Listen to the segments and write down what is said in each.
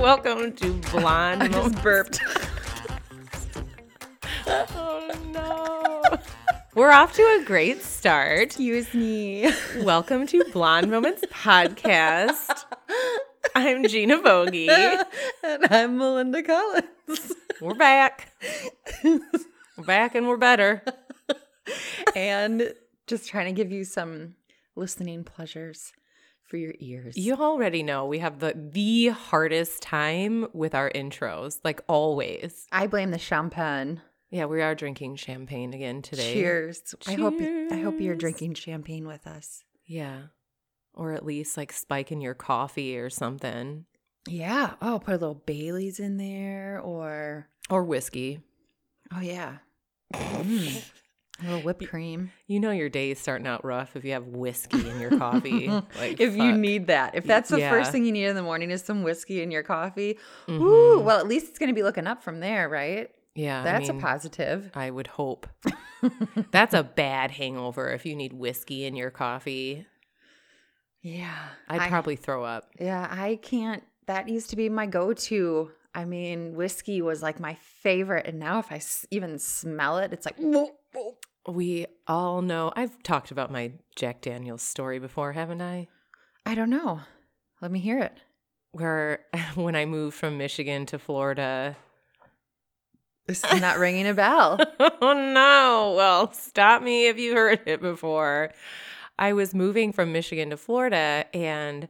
Welcome to Blonde. I just burped. oh no. We're off to a great start. Excuse me. Welcome to Blonde Moments Podcast. I'm Gina Vogie. and I'm Melinda Collins. We're back. We're back and we're better. and just trying to give you some listening pleasures for your ears. You already know we have the the hardest time with our intros, like always. I blame the champagne. Yeah, we are drinking champagne again today. Cheers. I hope I hope you're drinking champagne with us. Yeah. Or at least like spike in your coffee or something. Yeah. Oh, put a little Bailey's in there or Or whiskey. oh yeah. Mm. A little whipped cream. You know your day is starting out rough if you have whiskey in your coffee. like if you need that. If that's the Yeah. first thing you need in the morning is some whiskey in your coffee. Mhm. Ooh, well at least it's gonna be looking up from there, right? yeah, I That's mean, a positive. I would hope. That's a bad hangover if you need whiskey in your coffee. Yeah. I'd I- probably throw up. Yeah, I can't. That used to be my go to. I mean, whiskey was like my favorite. And now if I s- even smell it, it's like, We all know I've talked about my Jack Daniels story before, haven't I? I don't know. Let me hear it. Where when I moved from Michigan to Florida. This is not ringing a bell. oh no. Well, stop me if you heard it before. I was moving from Michigan to Florida and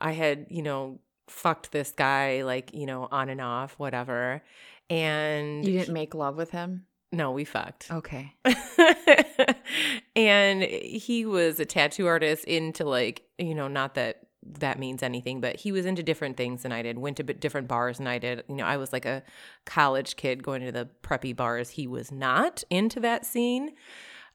I had, you know, fucked this guy like, you know, on and off, whatever. And You didn't make love with him? No, we fucked. Okay. and he was a tattoo artist into like, you know, not that that means anything, but he was into different things than I did, went to different bars than I did. You know, I was like a college kid going to the preppy bars. He was not into that scene.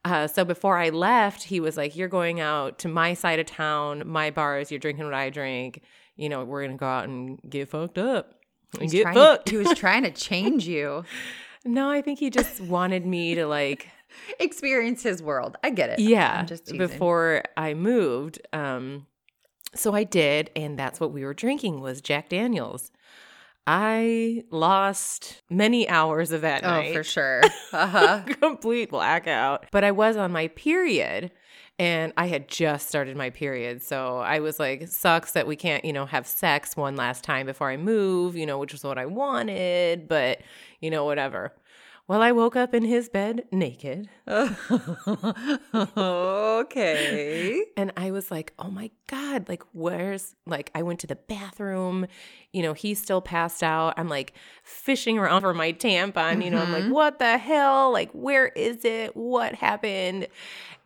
Uh, so before I left, he was like, You're going out to my side of town, my bars, you're drinking what I drink. You know, we're going to go out and get fucked up. And get fucked. To, he was trying to change you. No, I think he just wanted me to like Experience his world. I get it. yeah I'm just teasing. before i moved um so i did and that's what we were drinking was jack daniels i lost many hours of that Oh, night for sure. Uh huh. complete blackout but i was on my period and i had just started my period so i was like sucks that we can't you know have sex one last time before i move you know which was what i wanted but you know whatever well i woke up in his bed naked okay. And I was like, oh my God, like, where's, like, I went to the bathroom, you know, he's still passed out. I'm like fishing around for my tampon, you know, I'm like, mm-hmm. what the hell? Like, where is it? What happened?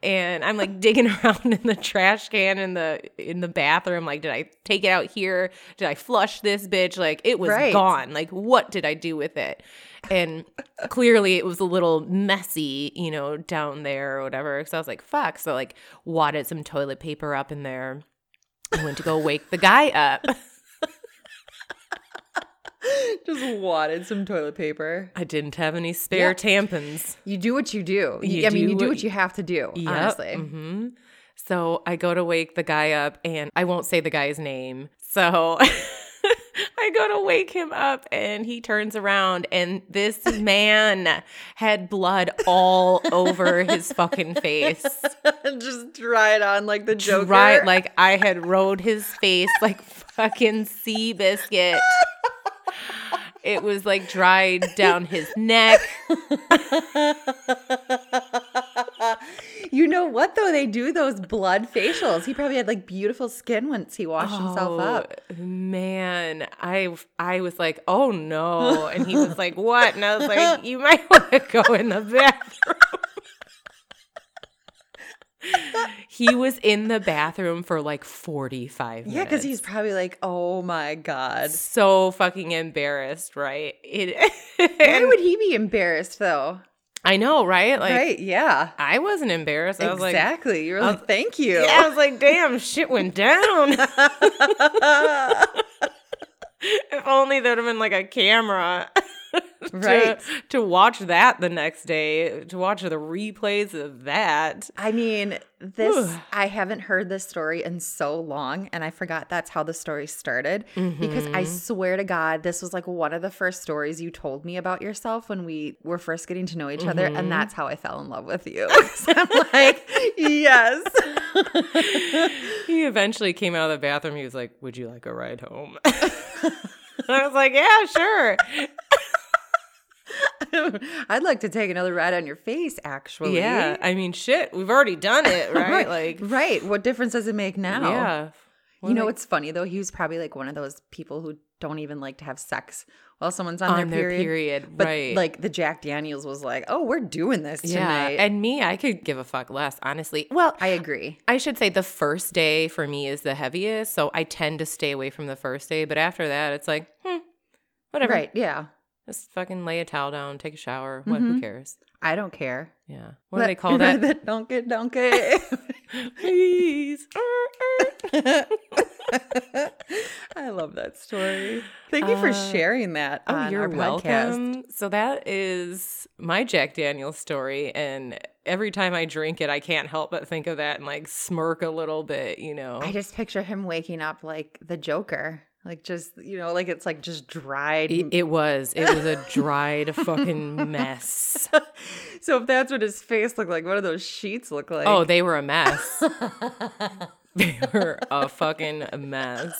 And I'm like digging around in the trash can in the in the bathroom. Like, did I take it out here? Did I flush this bitch? Like, it was Right. gone. Like, what did I do with it? And clearly it was a little messy, you know, down there or whatever. So I was like, fuck. So like wadded some toilet paper up in there. I went to go wake the guy up. Just wadded some toilet paper. I didn't have any spare Yep. tampons. You do what you do. You I mean, you do what you have to do. Yep. Honestly. hmm So I go to wake the guy up, and I won't say the guy's name. So I go to wake him up, and he turns around, and this man had blood all over his fucking face. Just dry it on like the Joker. Right, like I had rode his face like fucking Seabiscuit. It was like dried down his neck. you know what though? They do those blood facials. He probably had like beautiful skin once he washed himself oh, up. Oh, Man, I I was like, oh no. And he was like, what? And I was like, you might want to go in the bathroom. he was in the bathroom for like 45 minutes. Yeah, because he's probably like, oh my god. so fucking embarrassed, right? It, Why would he be embarrassed though? I know, right? Like right? Yeah. I wasn't embarrassed. I was like, exactly. You're I like, thank you. yeah, I was like, damn, shit went down. if only there'd have been like a camera. to- Right. to, watch that the next day, to watch the replays of that. I mean, this I haven't heard this story in so long and I forgot that's how the story started because I Mhm. swear to god this was like one of the first stories you told me about yourself when we were first getting to know each other Mhm. and that's how I fell in love with you. So I'm like, yes. he eventually came out of the bathroom. He was like, "Would you like a ride home?" I was like, "Yeah, sure." I'd like to take another ride on your face actually. Yeah, I mean, shit, we've already done it, right? Like, right. What difference does it make now? yeah. You know what's funny though? He was probably like one of those people who don't even like to have sex while someone's on, on their, their period. period, But right? like the Jack Daniels was like, "Oh, we're doing this yeah, tonight." and me, I could give a fuck less, honestly. Well, I agree. I should say the first day for me is the heaviest, so I tend to stay away from the first day. But after that, it's like, hmm, whatever. Right? Yeah. Just fucking lay a towel down, take a shower. What? Who Mhm. cares? I don't care. Yeah. What do they call that? donkey, donkey. Please. I love that story. Thank you for Uh, sharing that Oh, on you're our podcast. So that is my Jack Daniel's story, and every time I drink it, I can't help but think of that and like smirk a little bit. You know. I just picture him waking up like the Joker, like just you know, like it's like just dried. It, it was. It was a dried fucking mess. so if that's what his face looked like, what do those sheets look like? Oh, they were a mess. They were a fucking mess.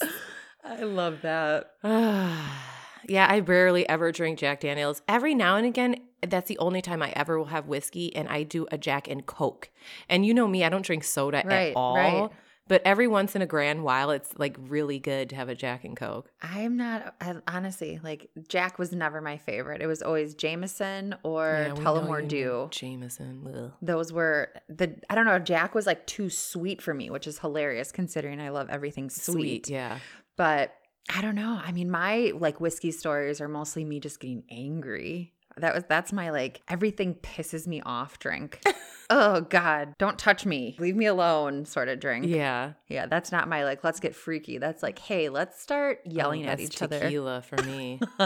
I love that. yeah, I rarely ever drink Jack Daniels. Every now and again, that's the only time I ever will have whiskey, and I do a Jack and Coke. And you know me, I don't drink soda Right, at all. right. But every once in a grand while, it's like really good to have a Jack and Coke. I'm not I, honestly like Jack was never my favorite. It was always Jameson or Yeah, Tullamore Dew. Jameson. ugh. Those were the I don't know. Jack was like too sweet for me, which is hilarious considering I love everything sweet. Sweet, yeah. But I don't know. I mean, my like whiskey stories are mostly me just getting angry. That was that's my like everything pisses me off drink. oh God, don't touch me, leave me alone sort of drink. Yeah. yeah. That's not my like. Let's get freaky. That's like, hey, let's start yelling Oh, at each other. Tequila for me.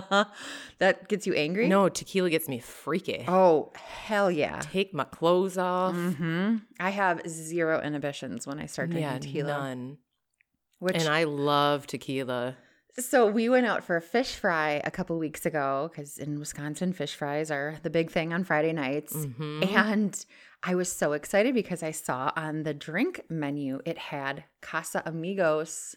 that gets you angry. no, tequila gets me freaky. Oh hell yeah. Take my clothes off. hmm I have zero inhibitions when I start drinking Yeah, tequila. none. Which And I love tequila. So we went out for a fish fry a couple weeks ago because in Wisconsin, fish fries are the big thing on Friday nights. Mhm. And I was so excited because I saw on the drink menu it had Casamigos,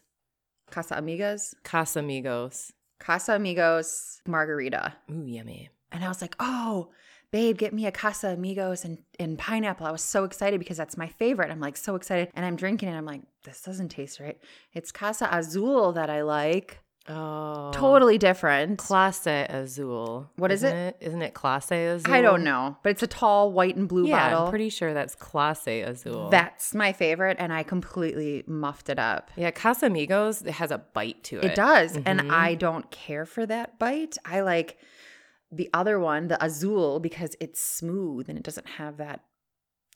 Casa Amigas, Casamigos, Casa Amigos margarita. Ooh, yummy. And I was like, oh, babe, get me a Casamigos and, and pineapple. I was so excited because that's my favorite. I'm like so excited. And I'm drinking it. I'm like, this doesn't taste right. It's Casa Azul that I like. Oh. Totally different. Clase Azul. What is Isn't it? Isn't it Clase Azul? I don't know, but it's a tall white and blue Yeah, bottle. I'm pretty sure that's Clase Azul. That's my favorite, and I completely muffed it up. yeah, Casamigos it has a bite to it. It does, and Mhm. I don't care for that bite. I like the other one, the Azul, because it's smooth and it doesn't have that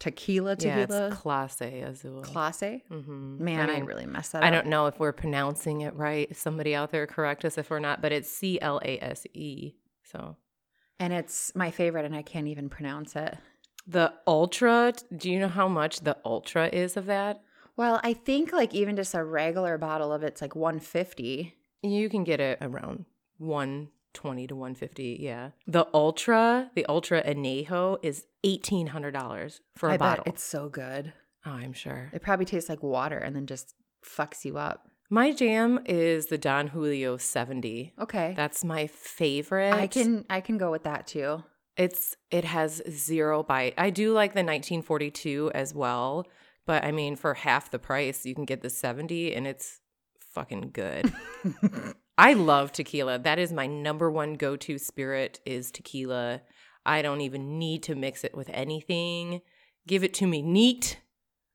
tequila tequila. Yeah, it's Clase Azul. clase. Mhm. Man, I, mean, really messed that I up. I don't know if we're pronouncing it right. If Somebody out there correct us if we're not, but it's C L A S E. So And it's my favorite, and I can't even pronounce it. the ultra. Do you know how much the ultra is of that? Well, I think like even just a regular bottle of it's like 150. You can get it around 120 to 150. Yeah. The Ultra, the Ultra Anejo is $1,800 for a I bottle. bet it's so good. oh, I'm sure. It probably tastes like water and then just fucks you up. My jam is the Don Julio 70. Okay. That's my favorite. I can I can go with that too. It's it has zero bite. I do like the 1942 as well, but I mean for half the price you can get the 70 and it's fucking good. I love tequila. That is my number one go-to spirit is tequila. I don't even need to mix it with anything. Give it to me neat.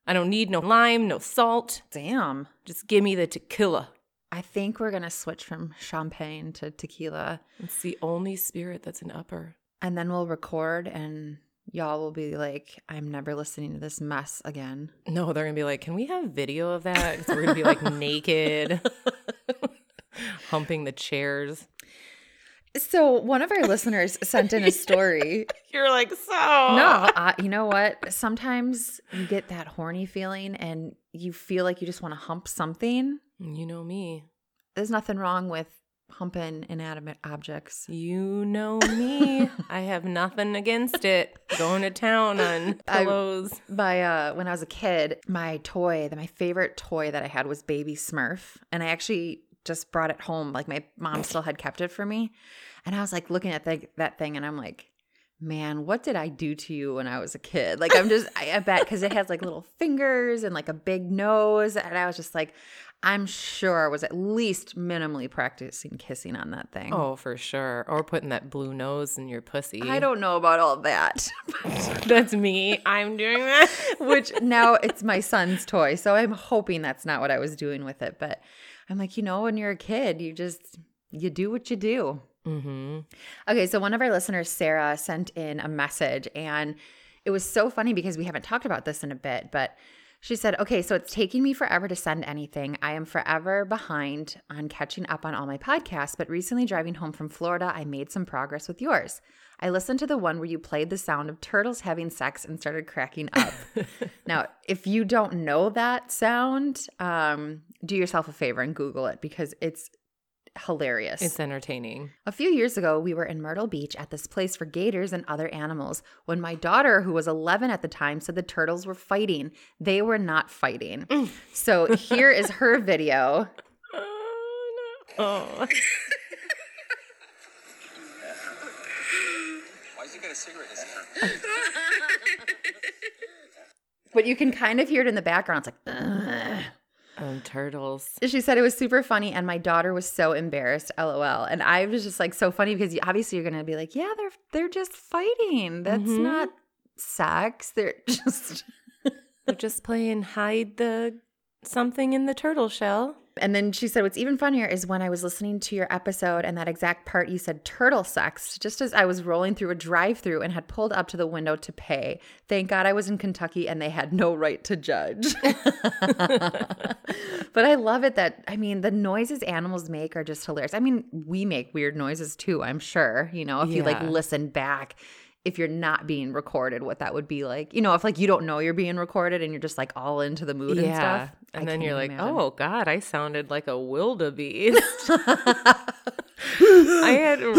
I don't need no lime, no salt. Damn. Just give me the tequila. I think we're gonna switch from champagne to tequila, It's the only spirit that's an upper. and then we'll record, and y'all will be like, "I'm never listening to this mess again." No, they're gonna be like, can we have video of that? Because we're gonna be like naked, humping the chairs. So one of our listeners sent in a story. You're like, so. No, uh, you know what? Sometimes you get that horny feeling and you feel like you just want to hump something. You know me. There's nothing wrong with humping inanimate objects. You know me. I have nothing against it. Going to town on I- pillows. My uh when I was a kid, my toy, my favorite toy that I had was Baby Smurf, and I actually just brought it home. Like my mom still had kept it for me, and I was like looking at the, that thing, and I'm like, man, what did I do to you when I was a kid? Like I'm just, I, I bet because it has like little fingers and like a big nose, and I was just like, I'm sure I was at least minimally practicing kissing on that thing. Oh, for sure. Or putting that blue nose in your pussy. I don't know about all that. That's me. I'm doing that. which now it's my son's toy. So I'm hoping that's not what I was doing with it. But I'm like, you know, when you're a kid, you just you do what you do. Mm-hmm. Okay, so one of our listeners, Sarah, sent in a message and it was so funny because we haven't talked about this in a bit, but she said, Okay, so it's taking me forever to send anything. I am forever behind on catching up on all my podcasts, but recently driving home from Florida, I made some progress with yours. I listened to the one where you played the sound of turtles having sex and started cracking up. now, if you don't know that sound, um, do yourself a favor and Google it because it's hilarious. It's entertaining. A few years ago, we were in Myrtle Beach at this place for gators and other animals when my daughter, who was 11 at the time, said the turtles were fighting. They were not fighting. so here is her video. Oh. Why's he got a cigarette? But you can kind of hear it in the background. It's like, "Ugh." Um, turtles. she said it was super funny, and my daughter was so embarrassed. LOL. And I was just like so funny because you, obviously you're gonna be like, yeah, they're they're just fighting. That's Mhm. not sex. They're just. They're just playing hide the something in the turtle shell. And then she said, What's even funnier is when I was listening to your episode and that exact part you said turtle sex, just as I was rolling through a drive through and had pulled up to the window to pay. Thank God I was in Kentucky and they had no right to judge. but I love it that, I mean, the noises animals make are just hilarious. I mean, we make weird noises too, I'm sure. You know, if you like listen back. If you're not being recorded, what that would be like, you know, if like you don't know you're being recorded and you're just like all into the mood and stuff. I And then you're like, imagine. oh God, I sounded like a wildebeest. I had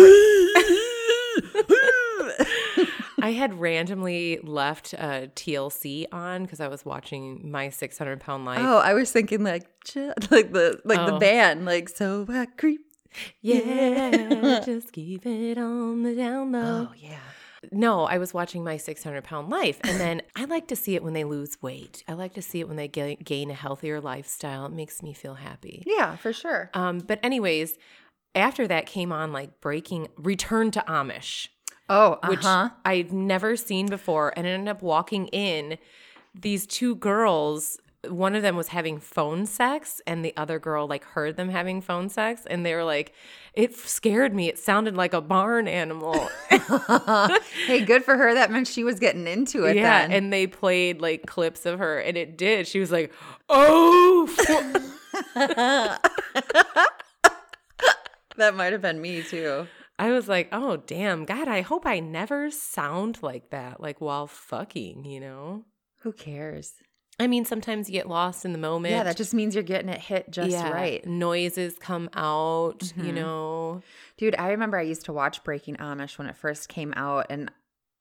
I had randomly left uh, TLC on because I was watching My 600 Pound Life. Oh, I was thinking like like the like the Oh. band, like so I creep. yeah, just keep it on the down low. Oh yeah. No, I was watching My 600 Pound Life, and then I like to see it when they lose weight. I like to see it when they ga- gain a healthier lifestyle. It makes me feel happy. Yeah, for sure. Um, but anyways, after that came on like breaking Return to Amish, Oh, which uh-huh. I'd never seen before, and ended up walking in. These two girls, one of them was having phone sex, and the other girl like heard them having phone sex, and they were like, "It scared me. It sounded like a barn animal." hey, good for her. That meant she was getting into it yeah, then. and they played like clips of her, and it did. She was like, "Oh." that might have been me too. I was like, oh, damn. God, I hope I never sound like that, like while fucking, you know? Who cares? I mean, sometimes you get lost in the moment. Yeah, that just means you're getting it hit just Yeah, right. Noises come out, you Mhm. know? Dude, I remember I used to watch Breaking Amish when it first came out and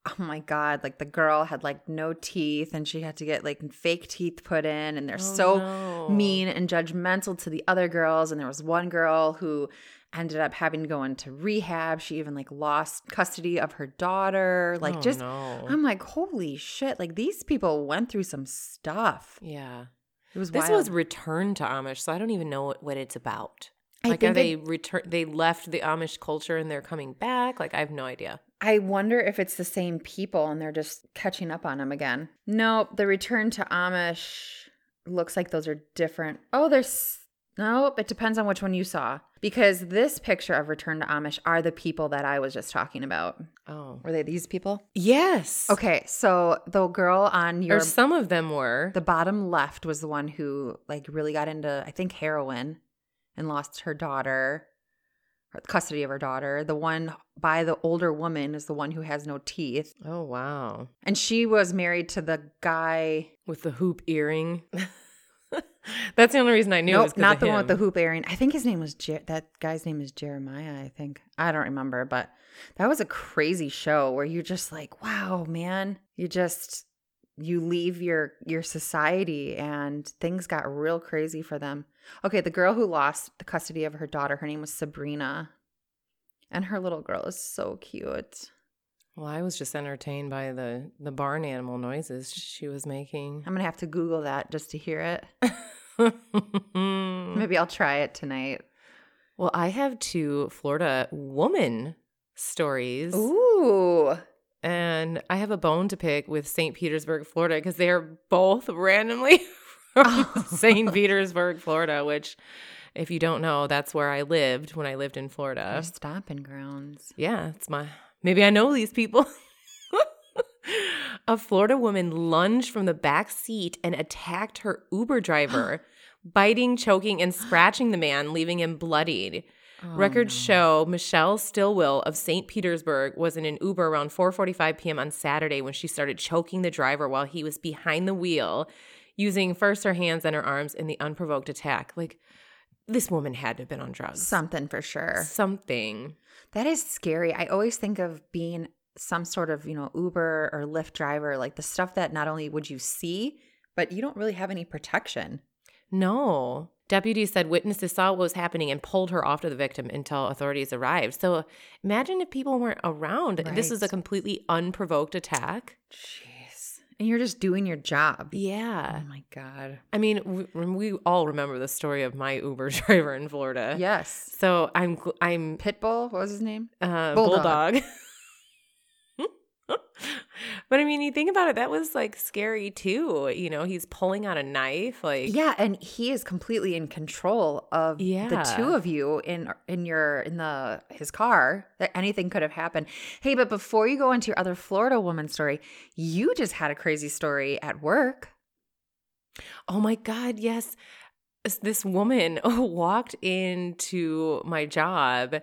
oh my god, like the girl had like no teeth and she had to get like fake teeth put in and they're Oh, so no. mean and judgmental to the other girls and there was one girl who ended up having to go into rehab. She even like lost custody of her daughter. Like Oh, just no. I'm like, holy shit. Like these people went through some stuff. yeah. It was This wild. was Return to Amish, so I don't even know what, what it's about. I Like, are they return? They left the Amish culture and they're coming back. Like, I have no idea. I wonder if it's the same people and they're just catching up on them again. No, the return to Amish looks like those are different. Oh, there's nope. It depends on which one you saw because this picture of Return to Amish are the people that I was just talking about. Oh, Were they these people? yes. Okay, so the girl on your Or some of them were. the bottom left was the one who like really got into I think heroin and lost her daughter custody of her daughter. The one by the older woman is the one who has no teeth. Oh wow. And she was married to the guy. With the hoop earring. That's the only reason I knew. Nope, not the one with the hoop earring. I think his name was Jer- that guy's name is Jeremiah. I think I don't remember, but that was a crazy show where you're just like, wow, man, you just you leave your your society and things got real crazy for them. Okay, the girl who lost the custody of her daughter, her name was Sabrina, and her little girl is so cute. Well, I was just entertained by the the barn animal noises she was making. I'm gonna have to Google that just to hear it. Maybe I'll try it tonight. well, I have two Florida woman stories. Ooh. And I have a bone to pick with St. Petersburg, Florida, because they are both randomly from St. Petersburg, Florida, which, if you don't know, that's where I lived when I lived in Florida. stomping grounds. Yeah, it's my. Maybe I know these people. a Florida woman lunged from the back seat and attacked her Uber driver, biting, choking, and scratching the man, leaving him bloodied. Oh, Records no. show Michelle Stillwell of St. Petersburg was in an Uber around 4:45 p.m. on Saturday when she started choking the driver while he was behind the wheel, using first her hands and her arms in the unprovoked attack. Like this woman had to have been on drugs. Something for sure. Something. That is scary. I always think of being some sort of, you know, Uber or Lyft driver, like the stuff that not only would you see, but you don't really have any protection. No. Deputies said witnesses saw what was happening and pulled her off to the victim until authorities arrived. So imagine if people weren't around. This is a completely unprovoked attack. Jeez. And you're just doing your job. Yeah. Oh my God. I mean, we, we all remember the story of my Uber driver in Florida. Yes. So I'm I'm Pitbull, what was his name? uh, Bulldog. bulldog. but I mean, you think about it, that was like scary too. You know, he's pulling out a knife, like Yeah, and he is completely in control of the two of you in in your in the his car. That anything could have happened. Hey, but before you go into your other Florida woman story, you just had a crazy story at work. Oh my God, yes. This- This woman walked into my job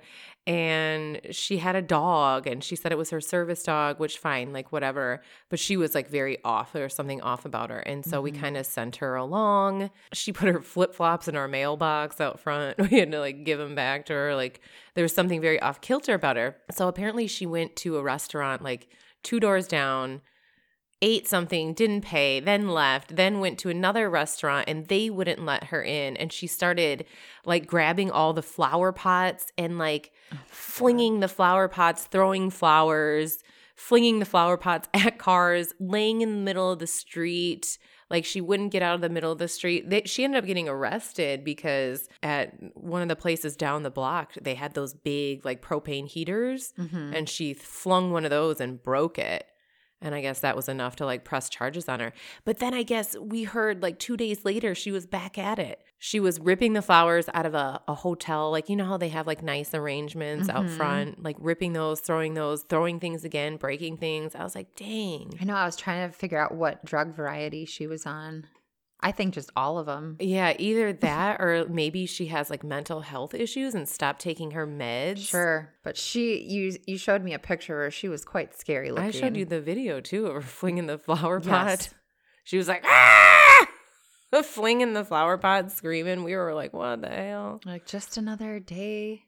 and she had a dog and she said it was her service dog, which fine, like whatever. But she was like very off. or something off about her. And so we Mhm. kind of sent her along. She put her flip flops in our mailbox out front. We had to like give them back to her. Like there was something very off kilter about her. So apparently she went to a restaurant like two doors down ate something, didn't pay, then left, then went to another restaurant and they wouldn't let her in. And she started like grabbing all the flower pots and like flinging the flower pots, throwing flowers, flinging the flower pots at cars, laying in the middle of the street. Like she wouldn't get out of the middle of the street. They, she ended up getting arrested because at one of the places down the block, they had those big like propane heaters Mhm. and she flung one of those and broke it. And I guess that was enough to like press charges on her. But then I guess we heard like two days later, she was back at it. She was ripping the flowers out of a, a hotel. Like, you know how they have like nice arrangements out Mhm. front, like ripping those, throwing those, throwing things again, breaking things. I was like, dang. I know. I was trying to figure out what drug variety she was on. I think just all of them. Yeah, either that or maybe she has like mental health issues and stopped taking her meds. Sure, but she you you showed me a picture where she was quite scary looking. I showed you the video too of her flinging the flower Yes. pot. She was like, ah! flinging the flower pot, screaming. We were like, what the hell? like just another day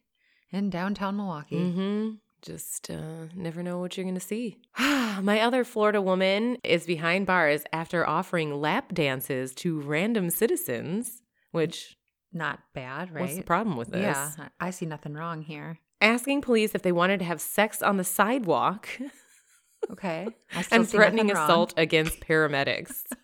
in downtown Milwaukee. Mm-hmm. Just uh, never know what you're going to see. My other Florida woman is behind bars after offering lap dances to random citizens, which, Not bad, right? what's the problem with this? Yeah, I see nothing wrong here. Asking police if they wanted to have sex on the sidewalk Okay, I still and threatening assault against paramedics.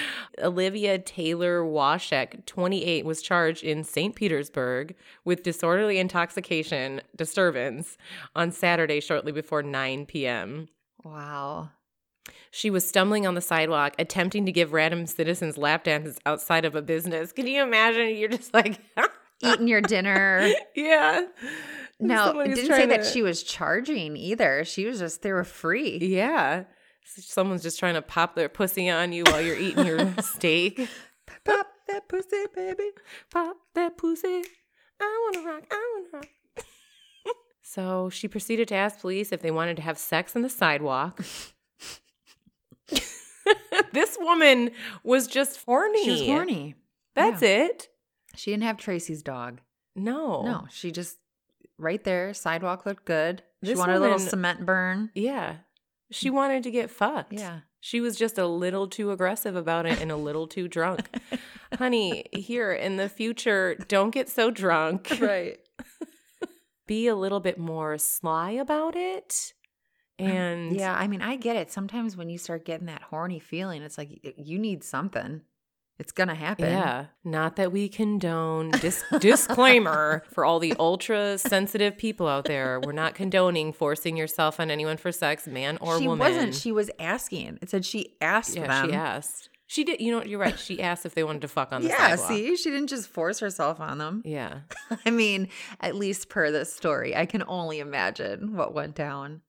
Olivia Taylor Washek, 28, was charged in St. Petersburg with disorderly intoxication disturbance on Saturday shortly before 9 p.m. Wow. She was stumbling on the sidewalk, attempting to give random citizens lap dances outside of a business. Can you imagine? You're just like, Eating your dinner. yeah. No, it didn't say trying that she was charging either. She was just they were free. Yeah. Someone's just trying to pop their pussy on you while you're eating your steak. Pop that pussy, baby. Pop that pussy. I want to rock. I want to rock. so she proceeded to ask police if they wanted to have sex on the sidewalk. this woman was just horny. She was horny. That's it. She didn't have Tracy's dog. No. No, she just right there. Sidewalk looked good. She This wanted a little cement burn. Yeah. She wanted to get fucked. Yeah. She was just a little too aggressive about it and a little too drunk. Honey, here in the future, don't get so drunk. Right. Be a little bit more sly about it. And Yeah, I mean, I get it. Sometimes when you start getting that horny feeling, it's like you need something. It's gonna happen. Yeah, not that we condone. Dis- disclaimer for all the ultra sensitive people out there: we're not condoning forcing yourself on anyone for sex, man or she woman. She wasn't. She was asking. It said she asked yeah, them. she asked. She did. You know what? You're right. She asked if they wanted to fuck on the Yeah, sidewalk. see, she didn't just force herself on them. Yeah. I mean, at least per this story, I can only imagine what went down.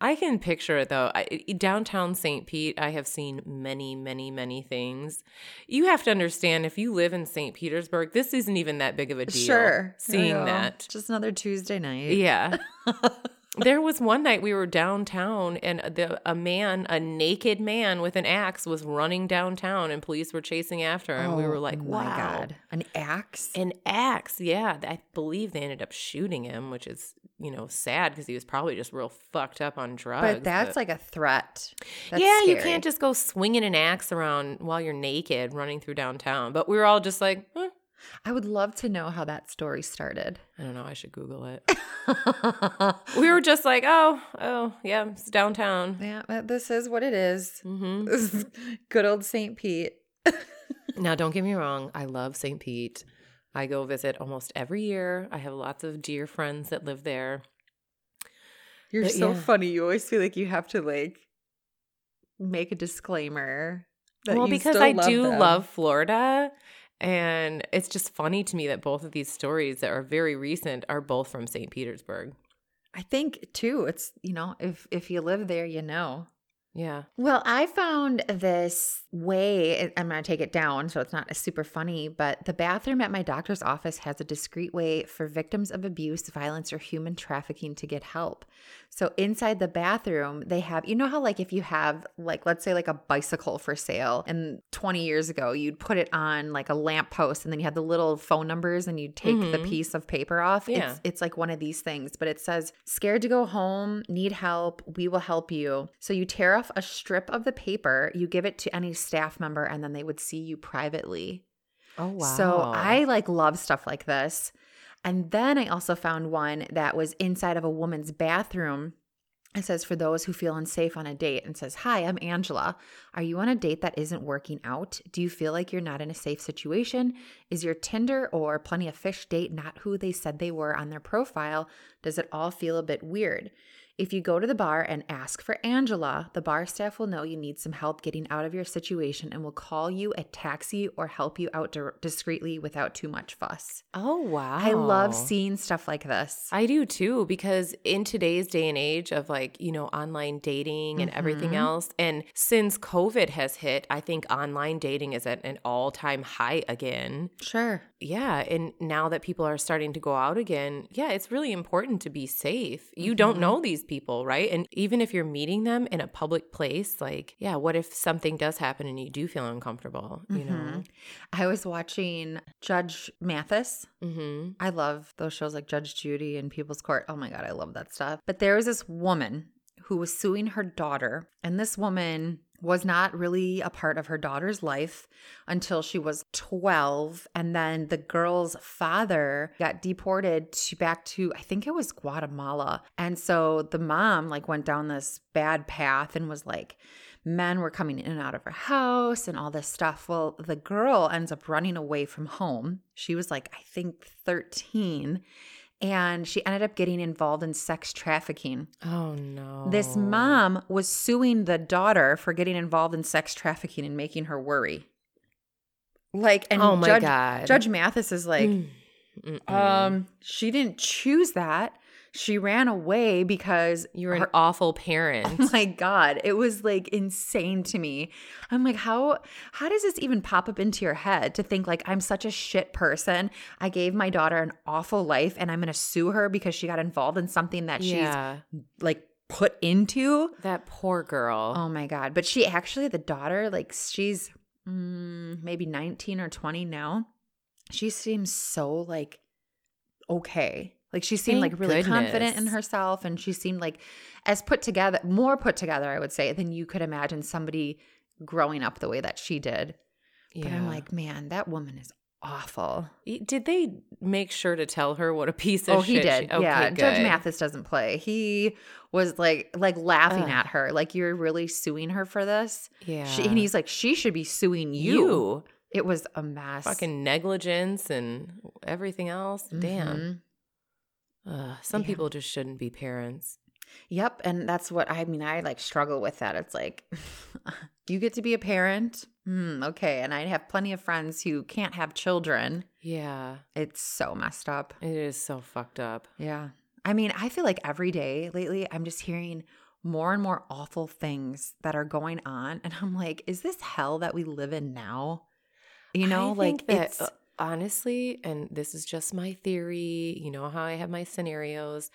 I can picture it though. I, downtown St. Pete, I have seen many, many, many things. You have to understand if you live in St. Petersburg, this isn't even that big of a deal. Sure, Seeing that. just another Tuesday night. Yeah. there was one night we were downtown and the, a man, a naked man with an axe was running downtown and police were chasing after him. we were like, oh wow. my god, an axe. An axe, yeah. I believe they ended up shooting him, which is, you know, sad because he was probably just real fucked up on drugs. but that's like a threat. That's yeah, you can't just go swinging an axe around while you're naked running through downtown. But we were all just like, eh, I would love to know how that story started. I don't know. I should Google it. we were just like, oh, oh, yeah, it's downtown. yeah, this is what it is. hmm This is good old St. Pete. Now, don't get me wrong. I love St. Pete. I go visit almost every year. I have lots of dear friends that live there. You're But so yeah. funny. You always feel like you have to like make a disclaimer. That well, because I do them. love Florida. And it's just funny to me that both of these stories that are very recent are both from St. Petersburg. I think too. It's you know, if if you live there, you know. Yeah. Well, I found this way. I'm going to take it down so it's not super funny, but the bathroom at my doctor's office has a discreet way for victims of abuse, violence, or human trafficking to get help. So inside the bathroom, they have, you know how, like, if you have, like, let's say, like a bicycle for sale, and 20 years ago, you'd put it on like a lamppost and then you had the little phone numbers and you'd take the Mhm. piece of paper off. Yeah. It's, it's like one of these things, but it says, scared to go home, need help, we will help you. So you tear off a strip of the paper, you give it to any staff member, and then they would see you privately. Oh, wow. So I like love stuff like this. And then I also found one that was inside of a woman's bathroom. It says, for those who feel unsafe on a date, and says, Hi, I'm Angela. Are you on a date that isn't working out? Do you feel like you're not in a safe situation? Is your Tinder or Plenty of Fish date not who they said they were on their profile? Does it all feel a bit weird? If you go to the bar and ask for Angela, the bar staff will know you need some help getting out of your situation and will call you a taxi or help you out dir- discreetly without too much fuss. Oh, wow. I love seeing stuff like this. I do too, because in today's day and age of like, you know, online dating and everything Mhm. else, and since COVID has hit, I think online dating is at an all time high again. Sure. Yeah. And now that people are starting to go out again, yeah, it's really important to be safe. You don't Mhm. know these people, right? And even if you're meeting them in a public place, like, yeah, what if something does happen and you do feel uncomfortable, you know? Mhm. I was watching Judge Mathis. Mm-hmm. I love those shows like Judge Judy and People's Court. Oh my God, I love that stuff. But there was this woman who was suing her daughter, and this woman was not really a part of her daughter's life until she was 12 and then the girl's father got deported to back to I think it was Guatemala. And so the mom like went down this bad path and was like men were coming in and out of her house and all this stuff. Well, the girl ends up running away from home. She was like, I think 13. And she ended up getting involved in sex trafficking. Oh, no. This mom was suing the daughter for getting involved in sex trafficking and making her worry. Like, and oh, my Judge, God. Judge Mathis is like, Mm. Mm-mm. um, she didn't choose that. She ran away because You're an her- awful parent. Oh my god, it was like insane to me. I'm like, how how does this even pop up into your head to think like I'm such a shit person? I gave my daughter an awful life and I'm going to sue her because she got involved in something that yeah. she's like put into. That poor girl. Oh my god, but she actually the daughter like she's mm, maybe 19 or 20 now. She seems so like okay. Like she seemed Thank like really confident in herself and she seemed like as put together, more put together, I would say, than you could imagine somebody growing up the way that she did. But I'm like, man, that woman is awful. Did they make sure to tell her what a piece of Oh, he did. she- okay, yeah, Judge. Mathis doesn't play. He was like like laughing Ugh. at her, like you're really suing her for this. Yeah. She, and he's like, she should be suing you. you. It was a mess. Fucking negligence and everything else. Damn. Mhm. Ugh, some Yeah. people just shouldn't be parents. Yep, and that's what I mean. I like struggle with that. It's like you get to be a parent, hmm, okay, and I have plenty of friends who can't have children. Yeah. It's so messed up. It is so fucked up. Yeah, I mean, I feel like every day lately, I'm just hearing more and more awful things that are going on, and I'm like, is this hell that we live in now? You know, I like that, it's uh, honestly, and this is just my theory, you know how I have my scenarios.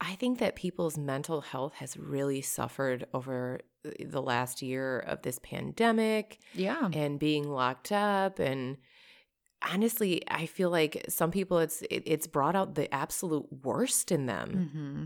I think that people's mental health has really suffered over the last year of this pandemic yeah, and being locked up and honestly i feel like some people it's it, it's brought out the absolute worst in them hmm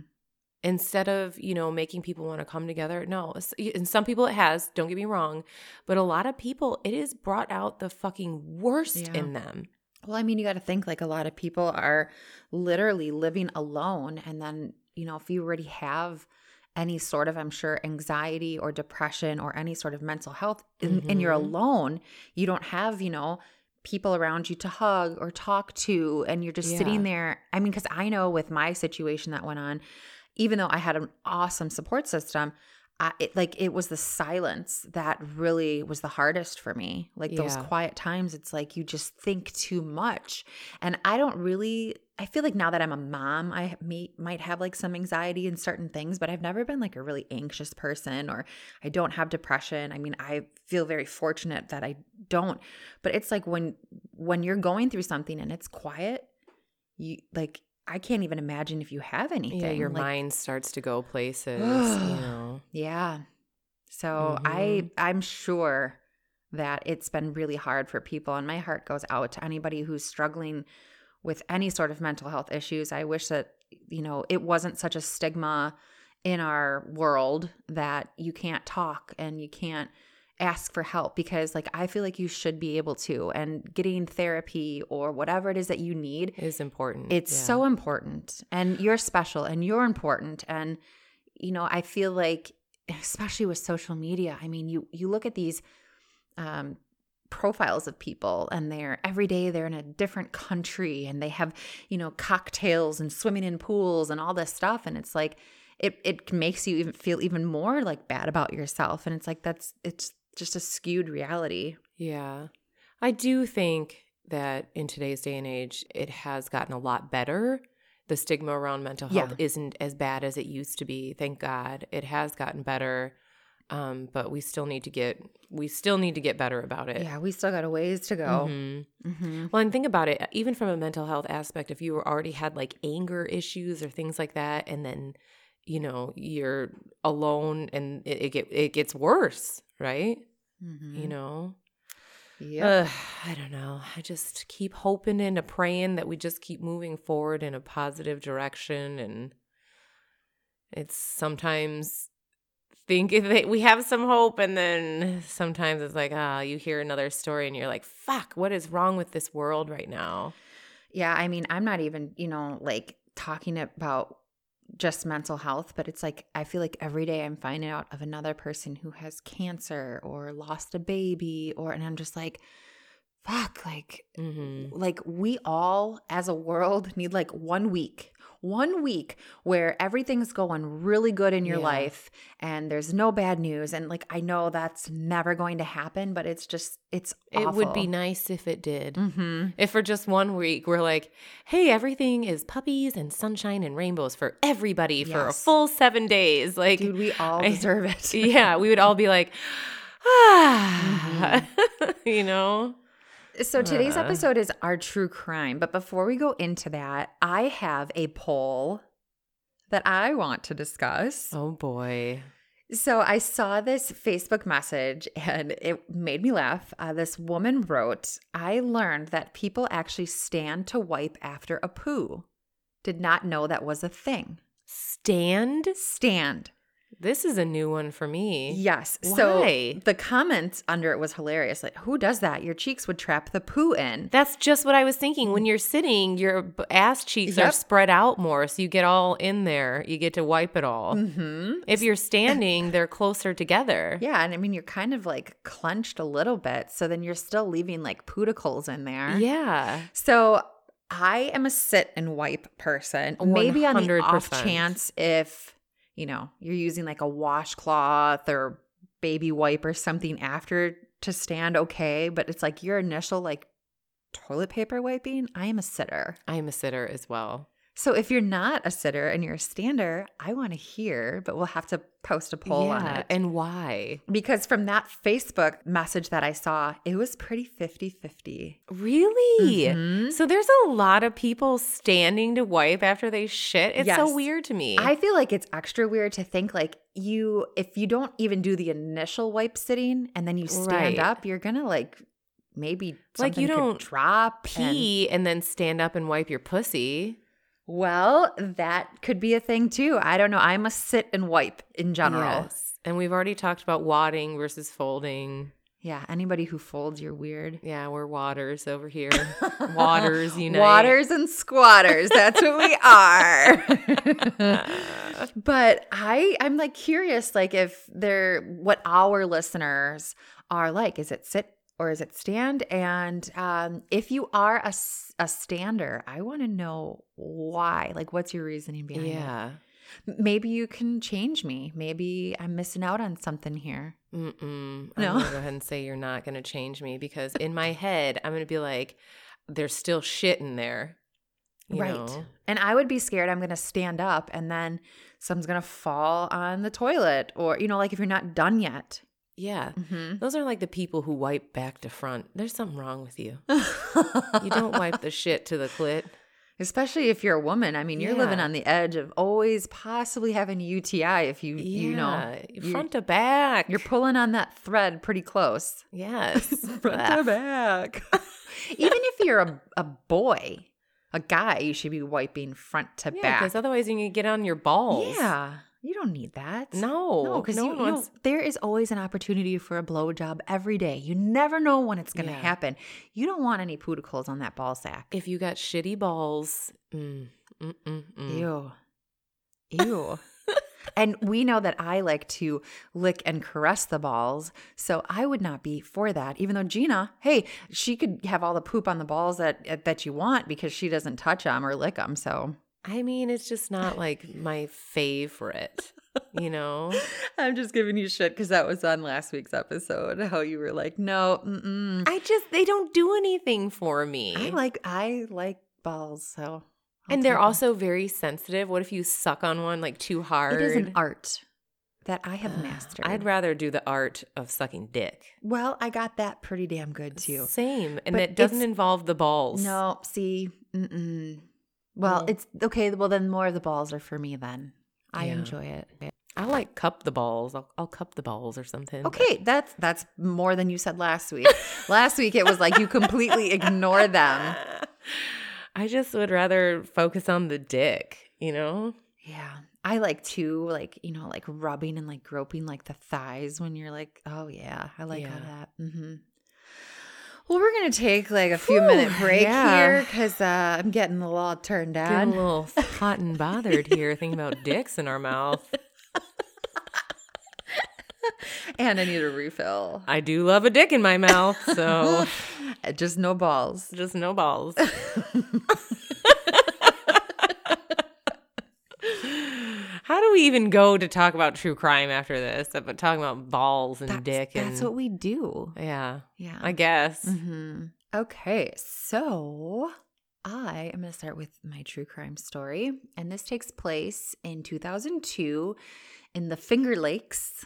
instead of you know making people want to come together no and some people it has don't get me wrong but a lot of people it has brought out the fucking worst Yeah. in them Well, I mean, you got to think like a lot of people are literally living alone. And then, you know, if you already have any sort of, I'm sure, anxiety or depression or any sort of mental health, and, and you're Mhm. alone, you don't have, you know, people around you to hug or talk to. And you're just sitting there. I mean, because I know with my situation that went on, even though I had an awesome support system, I, it, like it was the silence that really was the hardest for me. Like those quiet times, it's like you just think too much. And I don't really, I feel like now that I'm a mom, I may, might have like some anxiety in certain things, but I've never been like a really anxious person or I don't have depression. I mean, I feel very fortunate that I don't. But it's like when when you're going through something and it's quiet, you like I can't even imagine if you have anything. yeah your like, mind starts to go places you know yeah. So I mm-hmm. I'm sure that it's been really hard for people and my heart goes out to anybody who's struggling with any sort of mental health issues. I wish that you know it wasn't such a stigma in our world that you can't talk and you can't ask for help because like I feel like you should be able to and getting therapy or whatever it is that you need is important it's Yeah. so important. And you're special and you're important. And, you know, I feel like, especially with social media, I mean, you you look at these um profiles of people and they're every day they're in a different country and they have you know cocktails and swimming in pools and all this stuff and it's like it it makes you even feel even more like bad about yourself and it's like that's it's just a skewed reality Yeah. I do think that in today's day and age, it has gotten a lot better. The stigma around mental Yeah. health isn't as bad as it used to be. Thank God. It has gotten better. Um, but we still need to get we still need to get better about it. yeah we still got a ways to go Mhm. Mhm. Well, and think about it, even from a mental health aspect, if you already had like anger issues or things like that, and then you know you're alone and it, it get it gets worse, right? Mhm. You know, Yep. Ugh, I don't know. I just keep hoping and praying that we just keep moving forward in a positive direction. And it's sometimes think that we have some hope, and then sometimes it's like, ah, you hear another story and you're like, fuck, what is wrong with this world right now? Yeah, I mean, I'm not even, you know, like talking about just mental health, but it's like I feel like every day I'm finding out of another person who has cancer or lost a baby or and I'm just like fuck, like Mm-hmm. like we all as a world need like one week one week where everything's going really good in your Yeah. life and there's no bad news and like I know that's never going to happen, but it's just it's It would be nice if it did. Mm-hmm. If for just one week we're like, hey, everything is puppies and sunshine and rainbows for everybody for a full seven days. Like, Dude, we all I- deserve it. yeah, we would all be like, ah, you know? So today's Uh. episode is our true crime. But before we go into that, I have a poll that I want to discuss. Oh boy. So I saw this Facebook message and it made me laugh. Uh, this woman wrote, I learned that people actually stand to wipe after a poo. Did not know that was a thing. Stand? Stand. This is a new one for me. Yes. So Why? the comments under it was hilarious. Like, who does that? Your cheeks would trap the poo in. That's just what I was thinking. When you're sitting, your ass cheeks are spread out more, so you get all in there. You get to wipe it all. Mm-hmm. If you're standing, they're closer together. Yeah, and I mean you're kind of like clenched a little bit, so then you're still leaving like pooticles in there. Yeah. So I am a sit and wipe person. Maybe on the off 100%. chance if you know you're using like a washcloth or baby wipe or something after to stand okay, but it's like your initial like toilet paper wiping. I am a sitter. I am a sitter as well. So if you're not a sitter and you're a stander, I want to hear, but we'll have to post a poll on it. And why? Because from that Facebook message that I saw, it was pretty 50 50. Really? Mhm. So there's a lot of people standing to wipe after they shit. It's so weird to me. I feel like it's extra weird to think like you, if you don't even do the initial wipe sitting and then you stand Right. up, you're going to like maybe Like, you don't drop. and- pee and then stand up and wipe your pussy. Well, that could be a thing too. I don't know. I must sit and wipe in general. Yes. And we've already talked about wadding versus folding. Yeah. Anybody who folds, you're weird. Yeah, we're waters over here. waters you know. Waters and squatters. That's what we are. but I I'm like curious like if they're what our listeners are like. Is it sit or is it stand? And um, if you are a, a stander, I want to know why. Like, what's your reasoning behind it? Yeah. M- Maybe you can change me. Maybe I'm missing out on something here. Mm-mm. No. I'm gonna go ahead and say you're not gonna change me because in my head I'm gonna be like, there's still shit in there. You right. know? And I would be scared I'm going to stand up and then something's going to fall on the toilet or, you know, like if you're not done yet. Yeah. Mm-hmm. Those are like the people who wipe back to front. There's something wrong with you. You don't wipe the shit to the clit. Especially if you're a woman. I mean, you're living on the edge of always possibly having a UTI if you, you know, you- front to back. you're pulling on that thread pretty close. yes. Front to back. Even if you're a, a boy, a guy, you should be wiping front to Yeah, back. because otherwise you can get on your balls. Yeah. You don't need that. No. No, because no you, you know, there is always an opportunity for a blowjob every day. You never know when it's going to Yeah. happen. You don't want any pooticles on that ball sack. if you got shitty balls, mm, mm, mm. Ew. Ew. and we know that I like to lick and caress the balls. So I would not be for that. Even though Gina, hey, she could have all the poop on the balls that that you want because she doesn't touch them or lick them. So I mean, it's just not like my favorite, you know? I'm just giving you shit because that was on last week's episode. How you were like, no, mm-mm. I just, they don't do anything for me. I like I like balls. So I'll and they're take 'em. also very sensitive. What if you suck on one like too hard? It is an art that I have mastered. I'd rather do the art of sucking dick. well, I got that pretty damn good too. Same. And But it doesn't involve the balls. No, see, mm-mm. Well, it's okay. Well, then more of the balls are for me. Then I Yeah. enjoy it. I like cup the balls. I'll, I'll cup the balls or something. Okay, that's that's more than you said last week. last week it was like you completely ignore them. I just would rather focus on the dick, you know? Yeah, I like to like you know like rubbing and like groping like the thighs when you're like, oh yeah, I like all Yeah. that. Mm-hmm. Well, we're gonna take like a few Whew, minute break yeah. here because uh, I'm getting a little turned Getting on. a little hot and bothered here thinking about dicks in our mouth. and I need a refill. I do love a dick in my mouth, so Just no balls. just no balls. we even go to talk about true crime after this? But talking about balls and That's, dick and that's what we do. yeah, Yeah. I guess. hmm Okay, so I am going to start with my true crime story. And this takes place in 2002 in the Finger Lakes,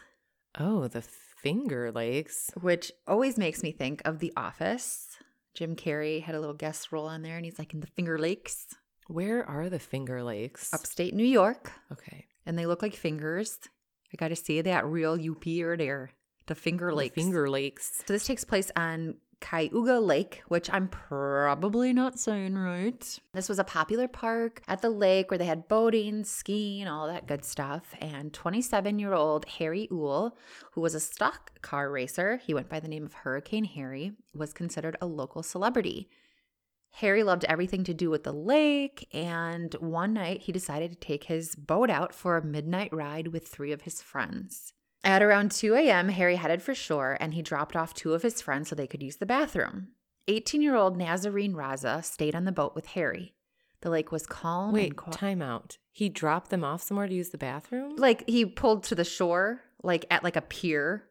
Oh, the Finger Lakes. which always makes me think of The Office. Jim Carrey had a little guest role on there, and he's like in the Finger Lakes, Where are the Finger Lakes? upstate New York. Okay. And they look like fingers. I got to see that real UP or there. The Finger The Lakes. Finger Lakes. So this takes place on Cayuga Lake, which I'm probably not saying right. This was a popular park at the lake where they had boating, skiing, all that good stuff. And 27 year old Harry Uhl, who was a stock car racer, he went by the name of Hurricane Harry, was considered a local celebrity. Harry loved everything to do with the lake, and one night he decided to take his boat out for a midnight ride with three of his friends. At around 2 a.m., Harry headed for shore and he dropped off two of his friends so they could use the bathroom. 18 year old Nazarene Raza stayed on the boat with Harry. The lake was calm Wait, and quiet. time out. He dropped them off somewhere to use the bathroom? Like he pulled to the shore, like at like a pier.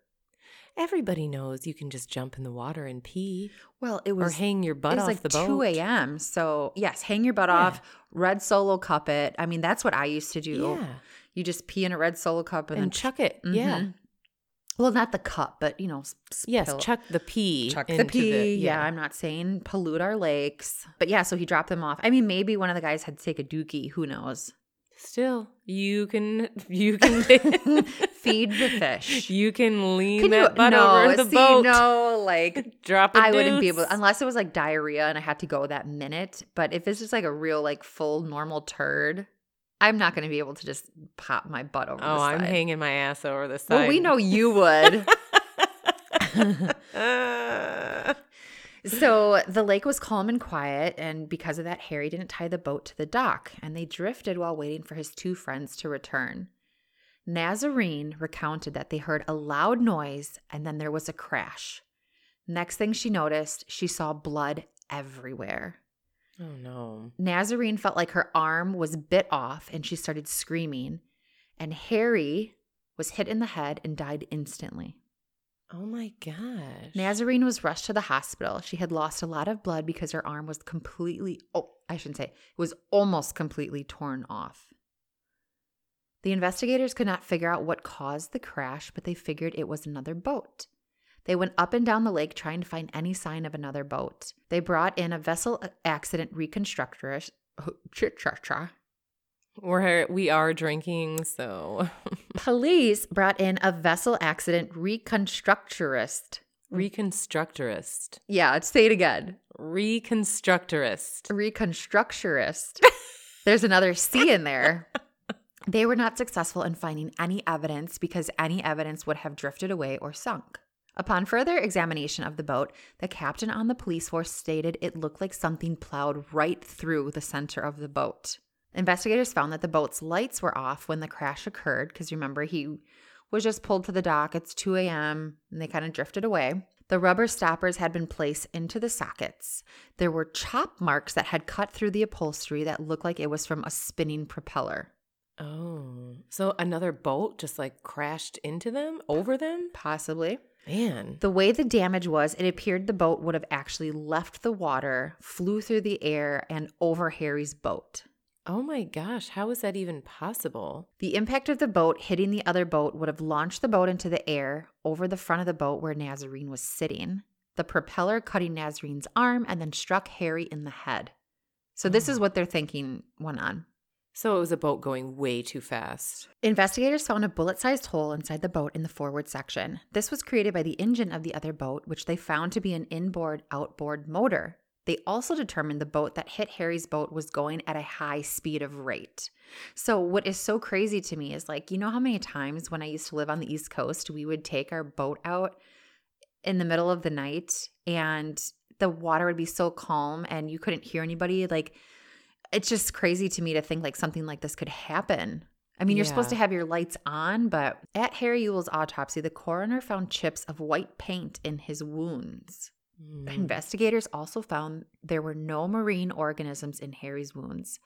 Everybody knows you can just jump in the water and pee Well, it was or was hang your butt it was off like the boat. 2 a.m. So yes, hang your butt Yeah. off, red solo cup it. I mean, that's what I used to do. Yeah. You just pee in a red solo cup and, And, then chuck it. Yeah. Mhm. Well, not the cup, but you know, s- Yes, chuck the pee. chuck the into pee. yeah. I'm not saying pollute our lakes, but yeah. So he dropped them off. I mean, maybe one of the guys had to take a dookie. Who knows? Still, you can you can Feed the fish. you can lean Can that you- butt no, over the see, boat. No, like Drop I wouldn't be able deuce. unless it was like diarrhea and I had to go that minute. But if it's just like a real like full normal turd, I'm not going to be able to just pop my butt over. Oh, I'm hanging my ass over the side. Well, we know you would. So the lake was calm and quiet, and because of that, Harry didn't tie the boat to the dock, and they drifted while waiting for his two friends to return. Nazarene recounted that they heard a loud noise and then there was a crash. Next thing she noticed, she saw blood everywhere. oh no. Nazarene felt like her arm was bit off and she started screaming, and Harry was hit in the head and died instantly. Oh my gosh. Nazarene was rushed to the hospital. She had lost a lot of blood because her arm was completely, oh, I shouldn't say, it was almost completely torn off. The investigators could not figure out what caused the crash, but they figured it was another boat. They went up and down the lake trying to find any sign of another boat. They brought in a vessel accident reconstructorist. We're we are drinking, so Police brought in a vessel accident reconstructurist. Reconstructurist. Yeah, say it again. Reconstructurist. reconstructurist. There's another C in there. They were not successful in finding any evidence because any evidence would have drifted away or sunk. Upon further examination of the boat, the captain on the police force stated it looked like something plowed right through the center of the boat. Investigators found that the boat's lights were off when the crash occurred because remember, he was just pulled to the dock. It's 2 a.m. and they kind of drifted away. The rubber stoppers had been placed into the sockets. There were chop marks that had cut through the upholstery that looked like it was from a spinning propeller. Oh. So another boat just like crashed into them, over them? Possibly. Man. The way the damage was, it appeared the boat would have actually left the water, flew through the air, and over Harry's boat. Oh my gosh, how is that even possible? The impact of the boat hitting the other boat would have launched the boat into the air over the front of the boat where Nazarene was sitting, the propeller cutting Nazarene's arm and then struck Harry in the head. So, this is hmm. what they're thinking went on. So it was a boat going way too fast. Investigators found a bullet sized hole inside the boat in the forward section. This was created by the engine of the other boat, which they found to be an inboard outboard motor. They also determined the boat that hit Harry's boat was going at a high speed of rate. So, what is so crazy to me is like, you know how many times when I used to live on the East Coast, we would take our boat out in the middle of the night and the water would be so calm and you couldn't hear anybody? Like, it's just crazy to me to think like something like this could happen. I mean, you're supposed to have your lights on, but at Harry Uhl's autopsy, the coroner found chips of white paint in his wounds. Mm. Investigators also found there were no marine organisms in Harry's wounds.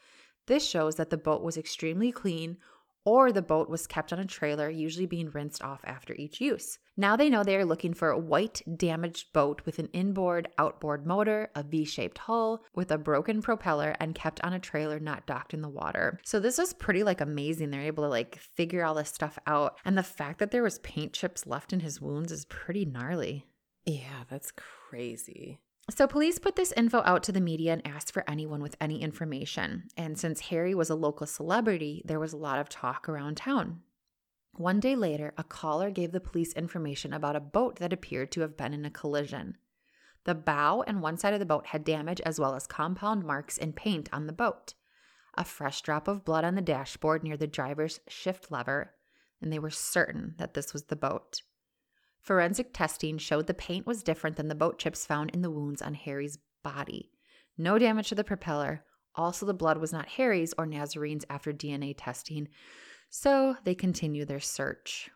This shows that the boat was extremely clean, or the boat was kept on a trailer, usually being rinsed off after each use. Now they know they are looking for a white, damaged boat with an inboard, outboard motor, a V shaped hull, with a broken propeller, and kept on a trailer not docked in the water. So this was pretty like amazing. They're able to like figure all this stuff out. And the fact that there was paint chips left in his wounds is pretty gnarly. Yeah, that's crazy. So, police put this info out to the media and asked for anyone with any information. And since Harry was a local celebrity, there was a lot of talk around town. One day later, a caller gave the police information about a boat that appeared to have been in a collision. The bow and one side of the boat had damage as well as compound marks and paint on the boat, a fresh drop of blood on the dashboard near the driver's shift lever, and they were certain that this was the boat. Forensic testing showed the paint was different than the boat chips found in the wounds on Harry's body. No damage to the propeller. Also, the blood was not Harry's or Nazarene's after DNA testing. So they continue their search.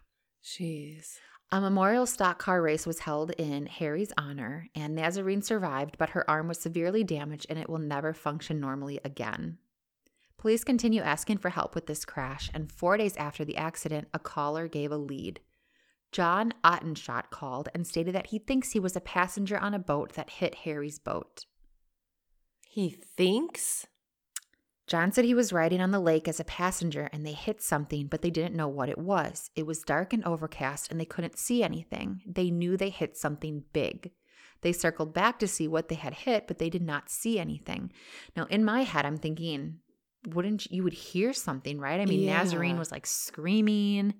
Jeez. A memorial stock car race was held in Harry's honor, and Nazarene survived, but her arm was severely damaged and it will never function normally again. Police continue asking for help with this crash, and four days after the accident, a caller gave a lead. John Ottenshot called and stated that he thinks he was a passenger on a boat that hit Harry's boat. He thinks? John said he was riding on the lake as a passenger and they hit something, but they didn't know what it was. It was dark and overcast and they couldn't see anything. They knew they hit something big. They circled back to see what they had hit, but they did not see anything. Now, in my head, I'm thinking, wouldn't you, would hear something, right? I mean, Yeah. Nazarene was like screaming.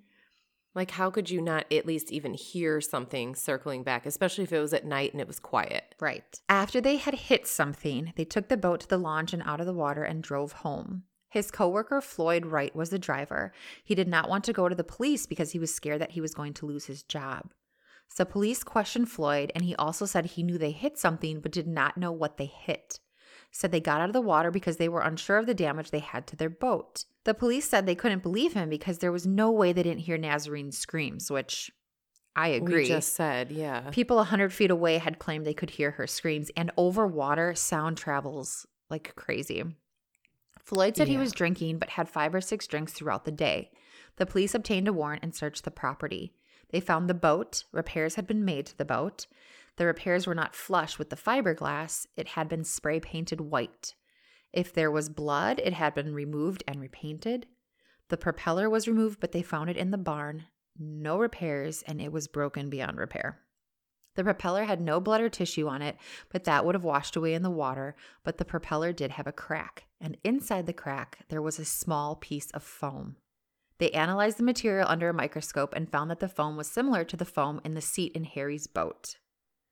Like, how could you not at least even hear something circling back, especially if it was at night and it was quiet? Right. After they had hit something, they took the boat to the launch and out of the water and drove home. His coworker Floyd Wright was the driver. He did not want to go to the police because he was scared that he was going to lose his job. So police questioned Floyd and he also said he knew they hit something but did not know what they hit. Said they got out of the water because they were unsure of the damage they had to their boat. The police said they couldn't believe him because there was no way they didn't hear Nazarene's screams, which I agree. We just said, yeah. People 100 feet away had claimed they could hear her screams, and over water, sound travels like crazy. Floyd said he was drinking, but had five or six drinks throughout the day. The police obtained a warrant and searched the property. They found the boat. Repairs had been made to the boat. The repairs were not flush with the fiberglass, it had been spray painted white. If there was blood, it had been removed and repainted. The propeller was removed, but they found it in the barn. No repairs, and it was broken beyond repair. The propeller had no blood or tissue on it, but that would have washed away in the water. But the propeller did have a crack, and inside the crack, there was a small piece of foam. They analyzed the material under a microscope and found that the foam was similar to the foam in the seat in Harry's boat.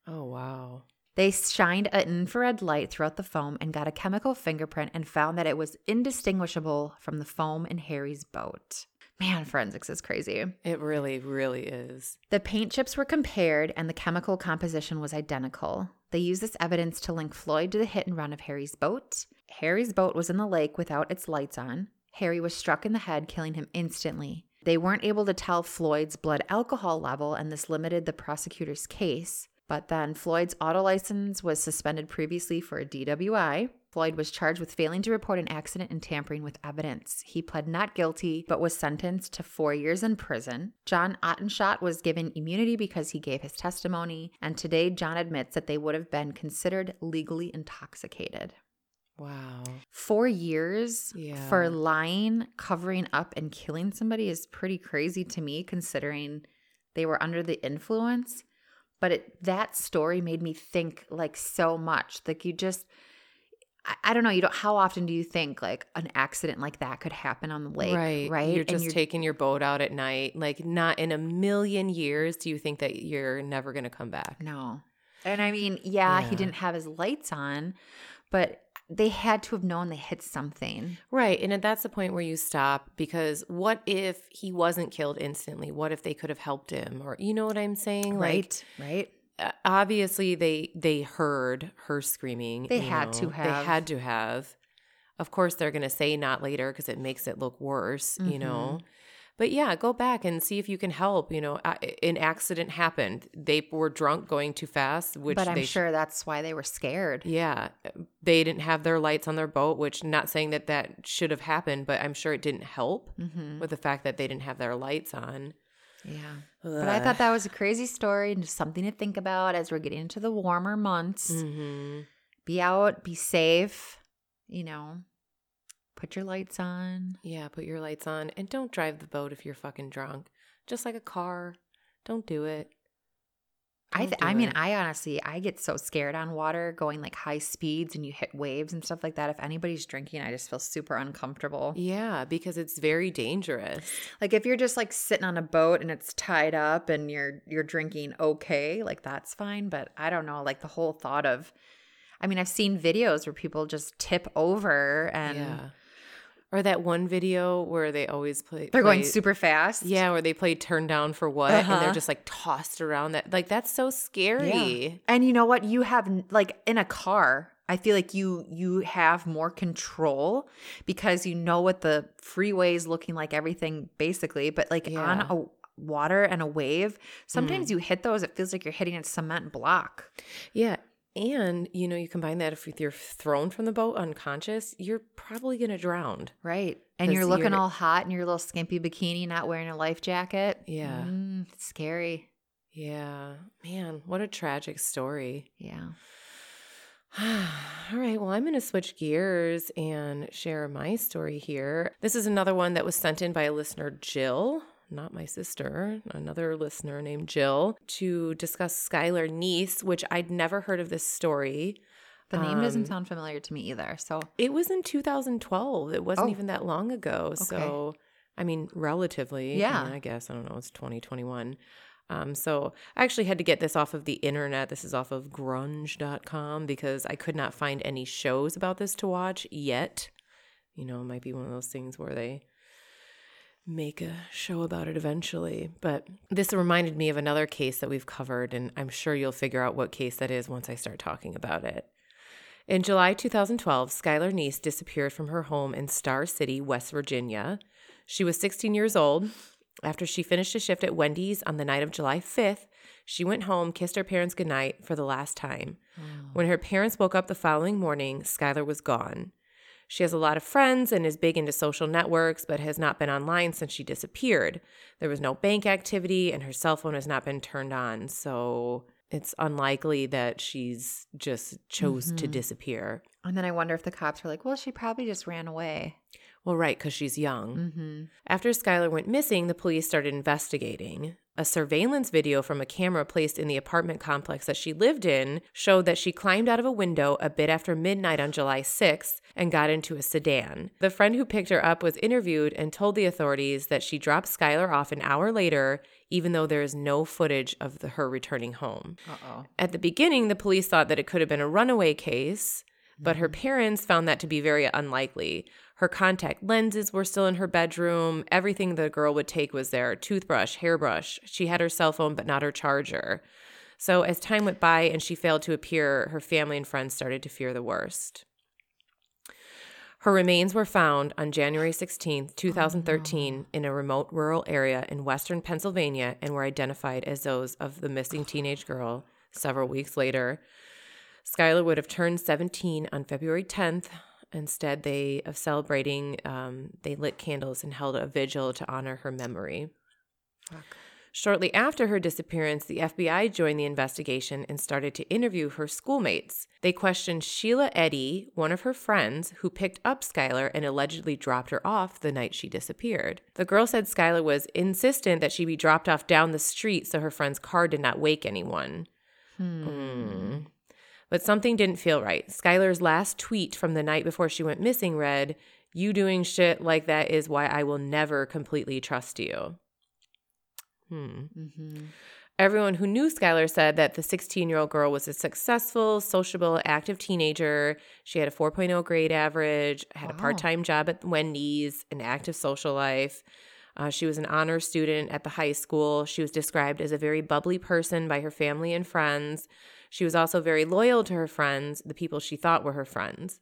Oh, wow. They shined an infrared light throughout the foam and got a chemical fingerprint and found that it was indistinguishable from the foam in Harry's boat. Man, forensics is crazy. It really, really is. The paint chips were compared and the chemical composition was identical. They used this evidence to link Floyd to the hit and run of Harry's boat. Harry's boat was in the lake without its lights on. Harry was struck in the head, killing him instantly. They weren't able to tell Floyd's blood alcohol level, and this limited the prosecutor's case. But then Floyd's auto license was suspended previously for a DWI. Floyd was charged with failing to report an accident and tampering with evidence. He pled not guilty, but was sentenced to four years in prison. John Ottenshot was given immunity because he gave his testimony, and today John admits that they would have been considered legally intoxicated. Wow. Four years Yeah. for lying, covering up, and killing somebody is pretty crazy to me, considering they were under the influence. But it, that story made me think like so much. Like you just, I, I don't know. You don't. How often do you think like an accident like that could happen on the lake? right. Right. You're just taking your boat out at night. Like, not in a million years do you think that you're never going to come back. No. And I mean, yeah, Yeah. he didn't have his lights on, but they had to have known they hit something. Right. And that's the point where you stop because what if he wasn't killed instantly? What if they could have helped him? Or, you know what I'm saying? Right. right. Like, uh, obviously, they they heard her screaming. They had to have. They had to have. Of course, they're going to say not later because it makes it look worse, you know? But yeah, go back and see if you can help. You know, an accident happened. They were drunk going too fast, which but I'm sure that's why they were scared. yeah, they didn't have their lights on their boat, which not saying that that should have happened, but I'm sure it didn't help Mm-hmm. with the fact that they didn't have their lights on. Yeah. But I thought that was a crazy story and just something to think about as we're getting into the warmer months. hmm Be out, be safe, you know, put your lights on. Yeah, put your lights on and don't drive the boat if you're fucking drunk. Just like a car. Don't do it. I, Don't th- do I mean, it. I honestly, I get so scared on water going like high speeds and you hit waves and stuff like that. If anybody's drinking, I just feel super uncomfortable. Yeah, because it's very dangerous. Like if you're just like sitting on a boat and it's tied up and you're you're drinking okay, like that's fine. But I don't know, like the whole thought of, I mean, I've seen videos where people just tip over and yeah. Or that one video where they always play. they're going super fast. Yeah, where they play "Turn Down for What" and Uh-huh. they're just like tossed around. That like that's so scary. And you know what? You have like in a car, I feel like you you have more control because you know what the freeway is looking like, everything basically. But like on a water and a wave, sometimes you hit those, it feels like you're hitting a cement block. Yeah. And you know, you combine that if you're thrown from the boat unconscious, you're probably gonna drown. Right. And you're looking you're- all hot in your little skimpy bikini, not wearing a life jacket. Yeah. Mm, scary. Yeah. Man, what a tragic story. Yeah. All right, well, I'm going to switch gears and share my story here. This is another one that was sent in by a listener, Jill, not my sister, another listener named Jill, to discuss Skylar Neese, which I'd never heard of this story. The name doesn't Um, sound familiar to me either. So, It was in 2012. It wasn't Oh. even that long ago. So, I mean, relatively. I Yeah. I guess. I don't know. It's 2021. Um, so I actually had to get this off of the internet. This is off of grunge.com because I could not find any shows about this to watch yet. You know, it might be one of those things where they make a show about it eventually. But this reminded me of another case that we've covered, and I'm sure you'll figure out what case that is once I start talking about it. In July 2012, Skylar Neese disappeared from her home in Star City, West Virginia. She was 16 years old. After she finished a shift at Wendy's on the night of July 5th, she went home, kissed her parents goodnight for the last time. Oh. When her parents woke up the following morning, Skylar was gone. She has a lot of friends and is big into social networks, but has not been online since she disappeared. There was no bank activity, and her cell phone has not been turned on. So it's unlikely that she's just chose to disappear. and then I wonder if the cops were like, well, she probably just ran away. Well, right, because she's young. Mm-hmm. After Skylar went missing, the police started investigating. A surveillance video from a camera placed in the apartment complex that she lived in showed that she climbed out of a window a bit after midnight on July 6th and got into a sedan. The friend who picked her up was interviewed and told the authorities that she dropped Skylar off an hour later, even though there is no footage of the, her returning home. Uh oh. At the beginning, the police thought that it could have been a runaway case, but her parents found that to be very unlikely. Her contact lenses were still in her bedroom. Everything the girl would take was there toothbrush, hairbrush. She had her cell phone, but not her charger. So, as time went by and she failed to appear, her family and friends started to fear the worst. Her remains were found on January 16, 2013, in a remote rural area in western Pennsylvania and were identified as those of the missing oh. teenage girl several weeks later. Skylar would have turned 17 on February 10th. Instead, they of celebrating, um, they lit candles and held a vigil to honor her memory. Shortly after her disappearance, the FBI joined the investigation and started to interview her schoolmates. They questioned Sheila Eddy, one of her friends, who picked up Skylar and allegedly dropped her off the night she disappeared. The girl said Skylar was insistent that she be dropped off down the street so her friend's car did not wake anyone. Hmm. But something didn't feel right. Skylar's last tweet from the night before she went missing read, You doing shit like that is why I will never completely trust you. Hmm. Mm-hmm. Everyone who knew Skylar said that the 16 year old girl was a successful, sociable, active teenager. She had a 4.0 grade average, had a part time job at Wendy's, an active social life. Uh, she was an honor student at the high school. She was described as a very bubbly person by her family and friends. She was also very loyal to her friends, the people she thought were her friends.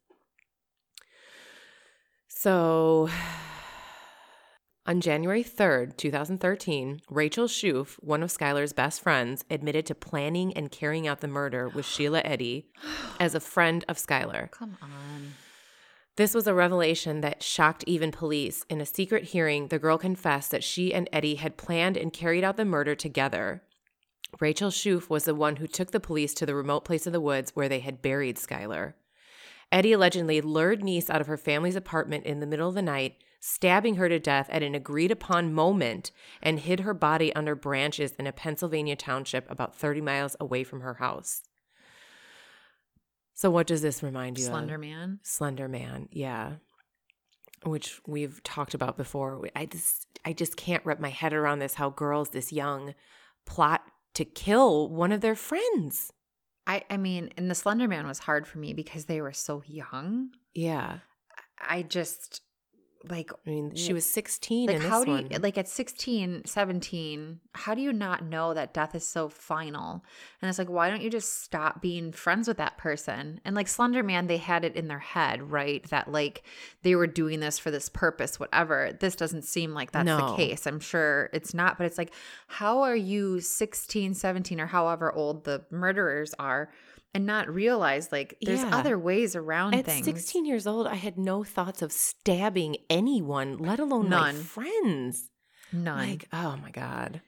So On January 3rd, 2013, Rachel Shoof, one of Skylar's best friends, admitted to planning and carrying out the murder with Sheila Eddy as a friend of Skylar. Come on. This was a revelation that shocked even police. In a secret hearing, the girl confessed that she and Eddy had planned and carried out the murder together. Rachel Shoof was the one who took the police to the remote place in the woods where they had buried Skylar. Eddy allegedly lured Neese out of her family's apartment in the middle of the night, stabbing her to death at an agreed upon moment, and hid her body under branches in a Pennsylvania township about 30 miles away from her house. So, what does this remind you Slender of? Man. Slender Man, yeah. Which we've talked about before. I just I just can't wrap my head around this how girls this young plot to kill one of their friends. I, I mean, and the Slender Man was hard for me because they were so young. Yeah. I just like I mean, she was 16 like in this how do you one. like at 16 17 how do you not know that death is so final and it's like why don't you just stop being friends with that person and like slender man they had it in their head right that like they were doing this for this purpose whatever this doesn't seem like that's No. the case i'm sure it's not but it's like how are you 16 17 or however old the murderers are and not realize like there's Yeah. other ways around things. At things 16 years old, I had no thoughts of stabbing anyone, let alone my friends. none Like, oh my God.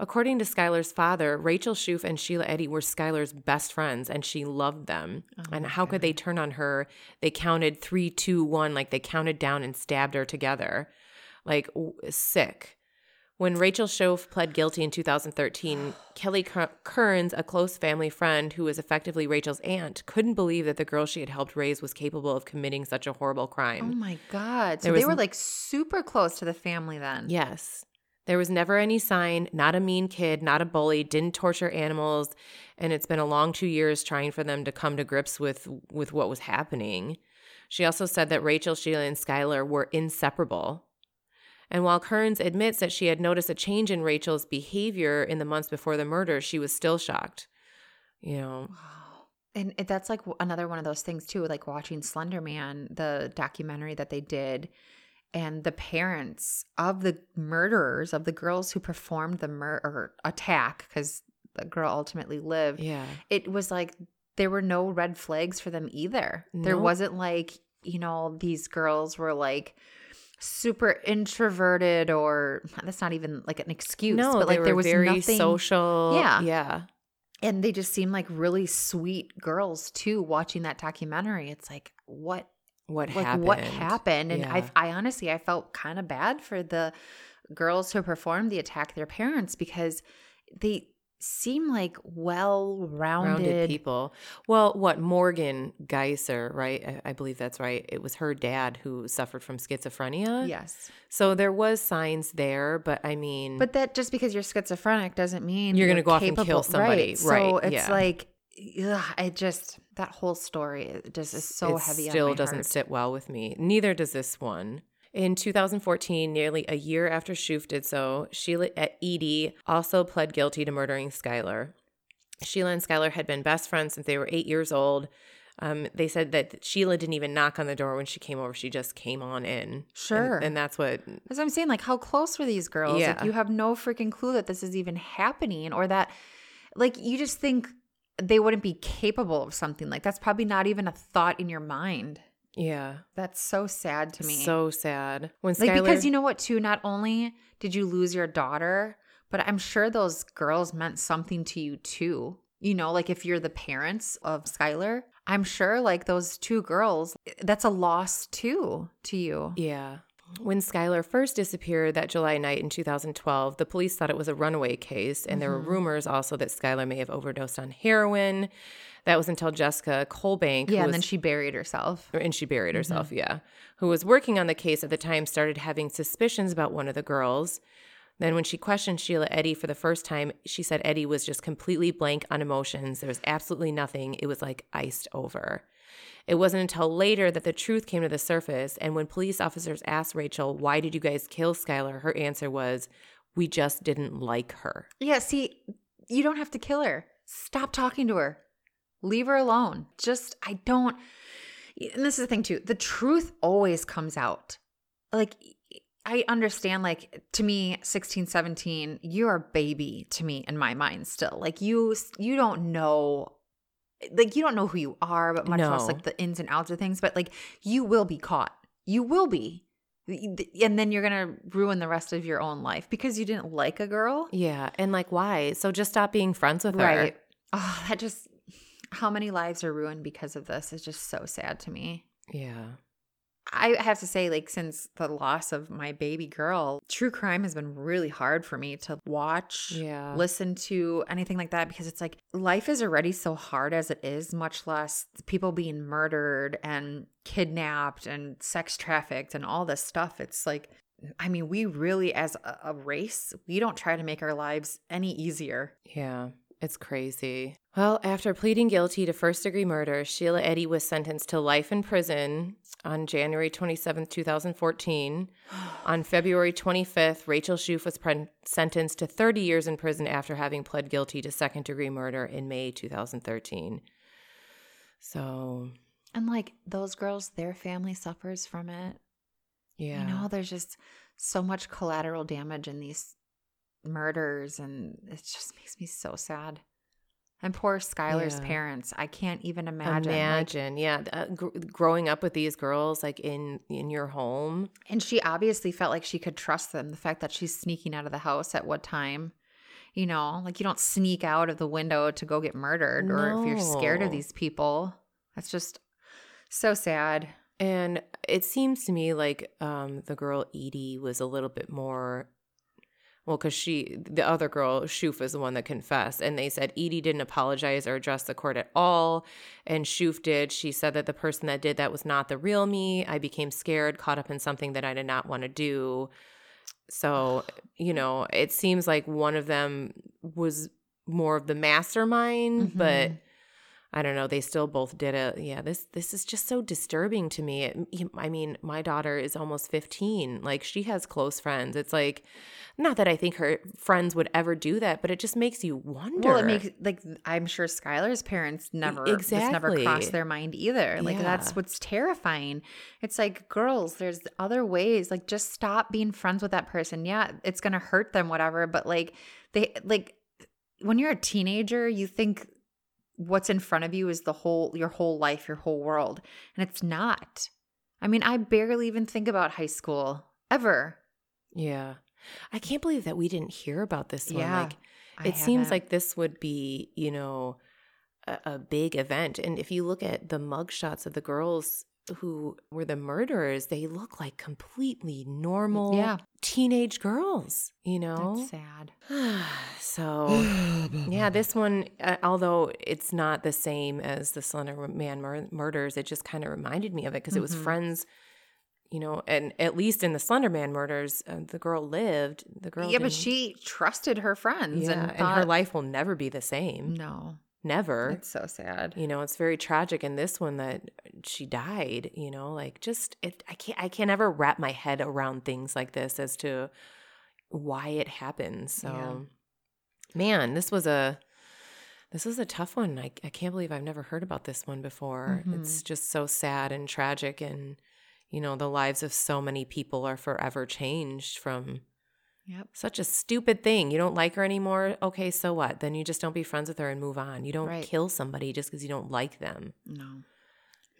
According to Skylar's father, Rachel Shoof and Sheila Eddy were Skylar's best friends and she loved them. Oh and how could they turn on her? They counted three, two, one, like they counted down and stabbed her together. Like, w- sick. When Rachel Shoof pled guilty in 2013, Kelly Kearns, a close family friend who was effectively Rachel's aunt, couldn't believe that the girl she had helped raise was capable of committing such a horrible crime. Oh my God. So There they was were like super close to the family then. Yes. There was never any sign, not a mean kid, not a bully, didn't torture animals, and it's been a long 2 years trying for them to come to grips with with what was happening. She also said that Rachel, Sheila, and Skylar were inseparable. And while Kearns admits that she had noticed a change in Rachel's behavior in the months before the murder, she was still shocked. You know, And that's like another one of those things too, like watching Slender Man, the documentary that they did, and the parents of the murderers, of the girls who performed the murder attack, because the girl ultimately lived. yeah. It was like there were no red flags for them either. There wasn't like, you know, these girls were like super introverted or that's not even like an excuse. No, but they like were there was very nothing social. Yeah. Yeah. and they just seem like really sweet girls too watching that documentary it's like what What like happened? what happened and Yeah. I, I honestly i felt kind of bad for the girls who performed the attack their parents because they seem like well rounded rounded people. Well, what Morgan Geyser, right? I, I believe that's right. It was her dad who suffered from schizophrenia. yes So there was signs there, but I mean, but that just because you're schizophrenic doesn't mean You're gonna go off and kill somebody. right, so it's yeah. like ugh, it just that whole story just is so it heavy still doesn't heart. sit well with me. Neither does this one. In 2014, nearly a year after Shoof did so, Sheila Edie also pled guilty to murdering Skylar. Sheila and Skylar had been best friends since they were eight years old. Um, they said that Sheila didn't even knock on the door when she came over; she just came on in. And- Sure. and, that's what As I'm saying, like, how close were these girls? Like, you have no freaking clue that this is even happening, or that, like, you just think they wouldn't be capable of something like that's probably not even a thought in your mind. Yeah. That's so sad to me. So sad. When like, Skylar, because you know what, too? Not only did you lose your daughter, but I'm sure those girls meant something to you too. You know, like if you're the parents of Skylar, I'm sure like those two girls, that's a loss too to you. Yeah. When Skylar first disappeared that July night in 2012, the police thought it was a runaway case, and there were Mhm. rumors also that Skylar may have overdosed on heroin. That was until Jessica Colebank, Yeah, and then she buried herself. and she buried mm-hmm. herself, yeah, who was working on the case at the time, started having suspicions about one of the girls. Then, when she questioned Sheila Eddy for the first time, she said Eddy was just completely blank on emotions. There was absolutely nothing. It was like iced over. It wasn't until later that the truth came to the surface. And when police officers asked Rachel, Why did you guys kill Skylar? her answer was, We just didn't like her. Yeah, see, you don't have to kill her. Stop talking to her. Leave her alone. Just, I don't. And this is the thing, too. The truth always comes out. Like, I understand like to me 16 17 you're a baby to me in my mind still like you you don't know like you don't know who you are but much less like the ins and outs of things but like you will be caught you will be and then you're gonna ruin the rest of your own life because you didn't like a girl Yeah. And like, why? So just stop being friends with her. right oh that just how many lives are ruined because of this is just so sad to me Yeah. I have to say, like, since the loss of my baby girl, true crime has been really hard for me to watch, Yeah. listen to, anything like that, because it's like life is already so hard as it is, much less people being murdered and kidnapped and sex trafficked and all this stuff. It's like, I mean, we really, as a, a race, we don't try to make our lives any easier. Yeah, it's crazy. Well, after pleading guilty to first degree murder, Sheila Eddy was sentenced to life in prison on January 27th, 2014. on February 25th, Rachel Schoof was pre- sentenced to 30 years in prison after having pled guilty to second degree murder in May 2013. So, And like those girls, their family suffers from it. yeah. You know, there's just so much collateral damage in these murders, and it just makes me so sad. And poor Skylar's Yeah. parents, I can't even imagine. like- Imagine, yeah, uh, gr- growing up with these girls like in in your home. and she obviously felt like she could trust them. The fact that she's sneaking out of the house at what time, you know, like you don't sneak out of the window to go get murdered, or if you're scared of these people, that's just so sad. And it seems to me like um, the girl Edie was a little bit more, well, because she, the other girl, Shoof, is the one that confessed. And they said Edie didn't apologize or address the court at all. And Shoof did. She said that the person that did that was not the real me. I became scared, caught up in something that I did not want to do. So, you know, it seems like one of them was more of the mastermind, but Mhm. I don't know. They still both did it. Yeah, this this is just so disturbing to me. It, I mean, my daughter is almost 15. Like she has close friends. It's like not that I think her friends would ever do that, but it just makes you wonder. Well, it makes like I'm sure Skylar's parents never this never exactly. crossed their mind either. Like that's what's terrifying. It's like girls, there's other ways. Like just stop being friends with that person. Yeah, it's gonna hurt them, whatever. But like they like when you're a teenager, you think what's in front of you is the whole your whole life, your whole world, and it's not. I mean, I barely even think about high school ever. yeah. I can't believe that we didn't hear about this one. Yeah, Like it seems like this would be, you know, a, a big event. And if you look at the mugshots of the girls who were the murderers, they look like completely normal Yeah. teenage girls, you know? that's sad. so, yeah, this one, uh, although it's not the same as the Slender Man mur- murders, it just kind of reminded me of it because it was Mhm. friends. You know, and at least in the Slender Man murders, uh, the girl lived. The girl, yeah, but didn't- she trusted her friends yeah, and, and, her life will never be the same. No, Never. it's so sad. you know, it's very tragic in this one that she died, you know, like just it I can't I can't ever wrap my head around things like this as to why it happens. So Yeah. man, this was a this was a tough one. I, I can't believe I've never heard about this one before. Mhm. It's just so sad and tragic and you know, the lives of so many people are forever changed from Yep. such a stupid thing. You don't like her anymore. Okay, so what? Then you just don't be friends with her and move on. You don't Right. kill somebody just because you don't like them. No.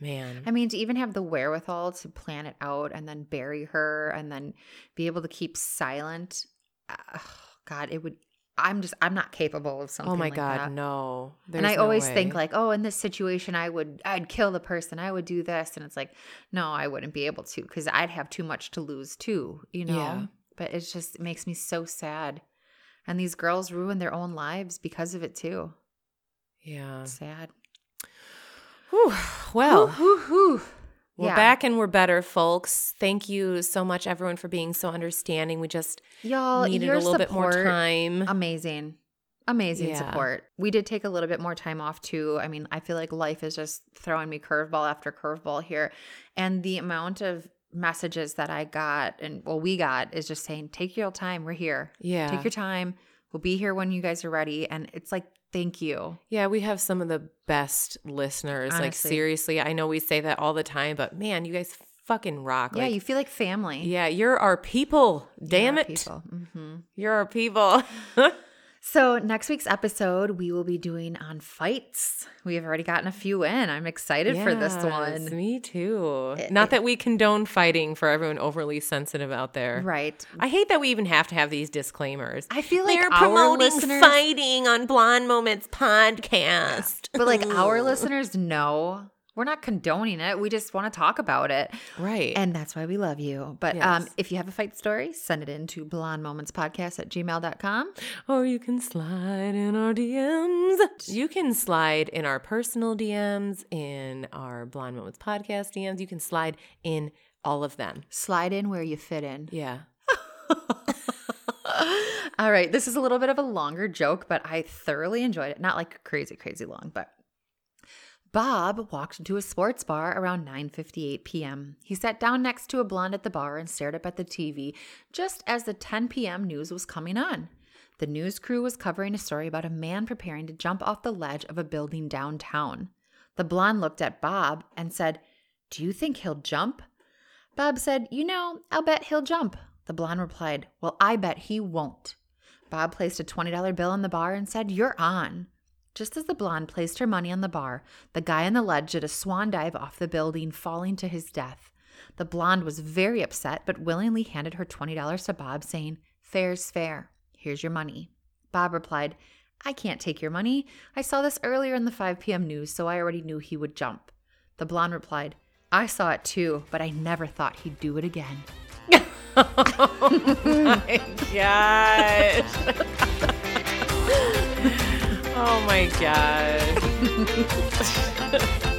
Man. I mean, to even have the wherewithal to plan it out and then bury her and then be able to keep silent. uh, God, it would. I'm just. I'm not capable of something. oh my like God, that. no. and I no always think like, oh, in this situation, I would, I'd kill the person. I would do this, and it's like, no, I wouldn't be able to because I'd have too much to lose too. You know. Yeah. But it's just it makes me so sad, and these girls ruin their own lives because of it too. Yeah. Sad. Whew. Well, Whew, whew, we're Yeah. back and we're better, folks. Thank you so much, everyone, for being so understanding. We just y'all. needed your a little bit more support- time. amazing amazing Yeah. support we did take a little bit more time off too i mean i feel like life is just throwing me curveball after curveball here and the amount of messages that i got and well we got is just saying take your time we're here yeah. take your time we'll be here when you guys are ready and it's like thank you Yeah, we have some of the best listeners. Like seriously, I know we say that all the time, but man, you guys fucking rock. Yeah, Like, you feel like family. yeah, you're our people. Damn Yeah, it. people. Mhm. You're our people. So, next week's episode, we will be doing on fights. We have already gotten a few in. I'm excited for this one. Me too. It- Not that we condone fighting for everyone overly sensitive out there. Right. I hate that we even have to have these disclaimers. I feel like They're promoting listeners, fighting on Blonde Moments podcast. but like our listeners know we're not condoning it. We just want to talk about it. Right. And that's why we love you. But um, if you have a fight story, send it in to blonde moments podcast at gmail.com. or you can slide in our DMs. You can slide in our personal DMs, in our Blonde Moments podcast DMs. You can slide in all of them. Slide in where you fit in. Yeah. All right. This is a little bit of a longer joke, but I thoroughly enjoyed it. Not like crazy, crazy long, but Bob walked into a sports bar around 9:58 p.m. He sat down next to a blonde at the bar and stared up at the TV just as the 10 p.m. news was coming on. The news crew was covering a story about a man preparing to jump off the ledge of a building downtown. The blonde looked at Bob and said, "Do you think he'll jump?" Bob said, You know, I'll bet he'll jump. The blonde replied, Well, I bet he won't. Bob placed a $20 bill on the bar and said, You're on. Just as the blonde placed her money on the bar, the guy on the ledge did a swan dive off the building, falling to his death. The blonde was very upset, but willingly handed her $20 to Bob, saying, Fair's fair. Here's your money. Bob replied, I can't take your money. I saw this earlier in the 5 p.m. news, so I already knew he would jump. The blonde replied, I saw it too, but I never thought he'd do it again. oh my gosh. oh my gosh.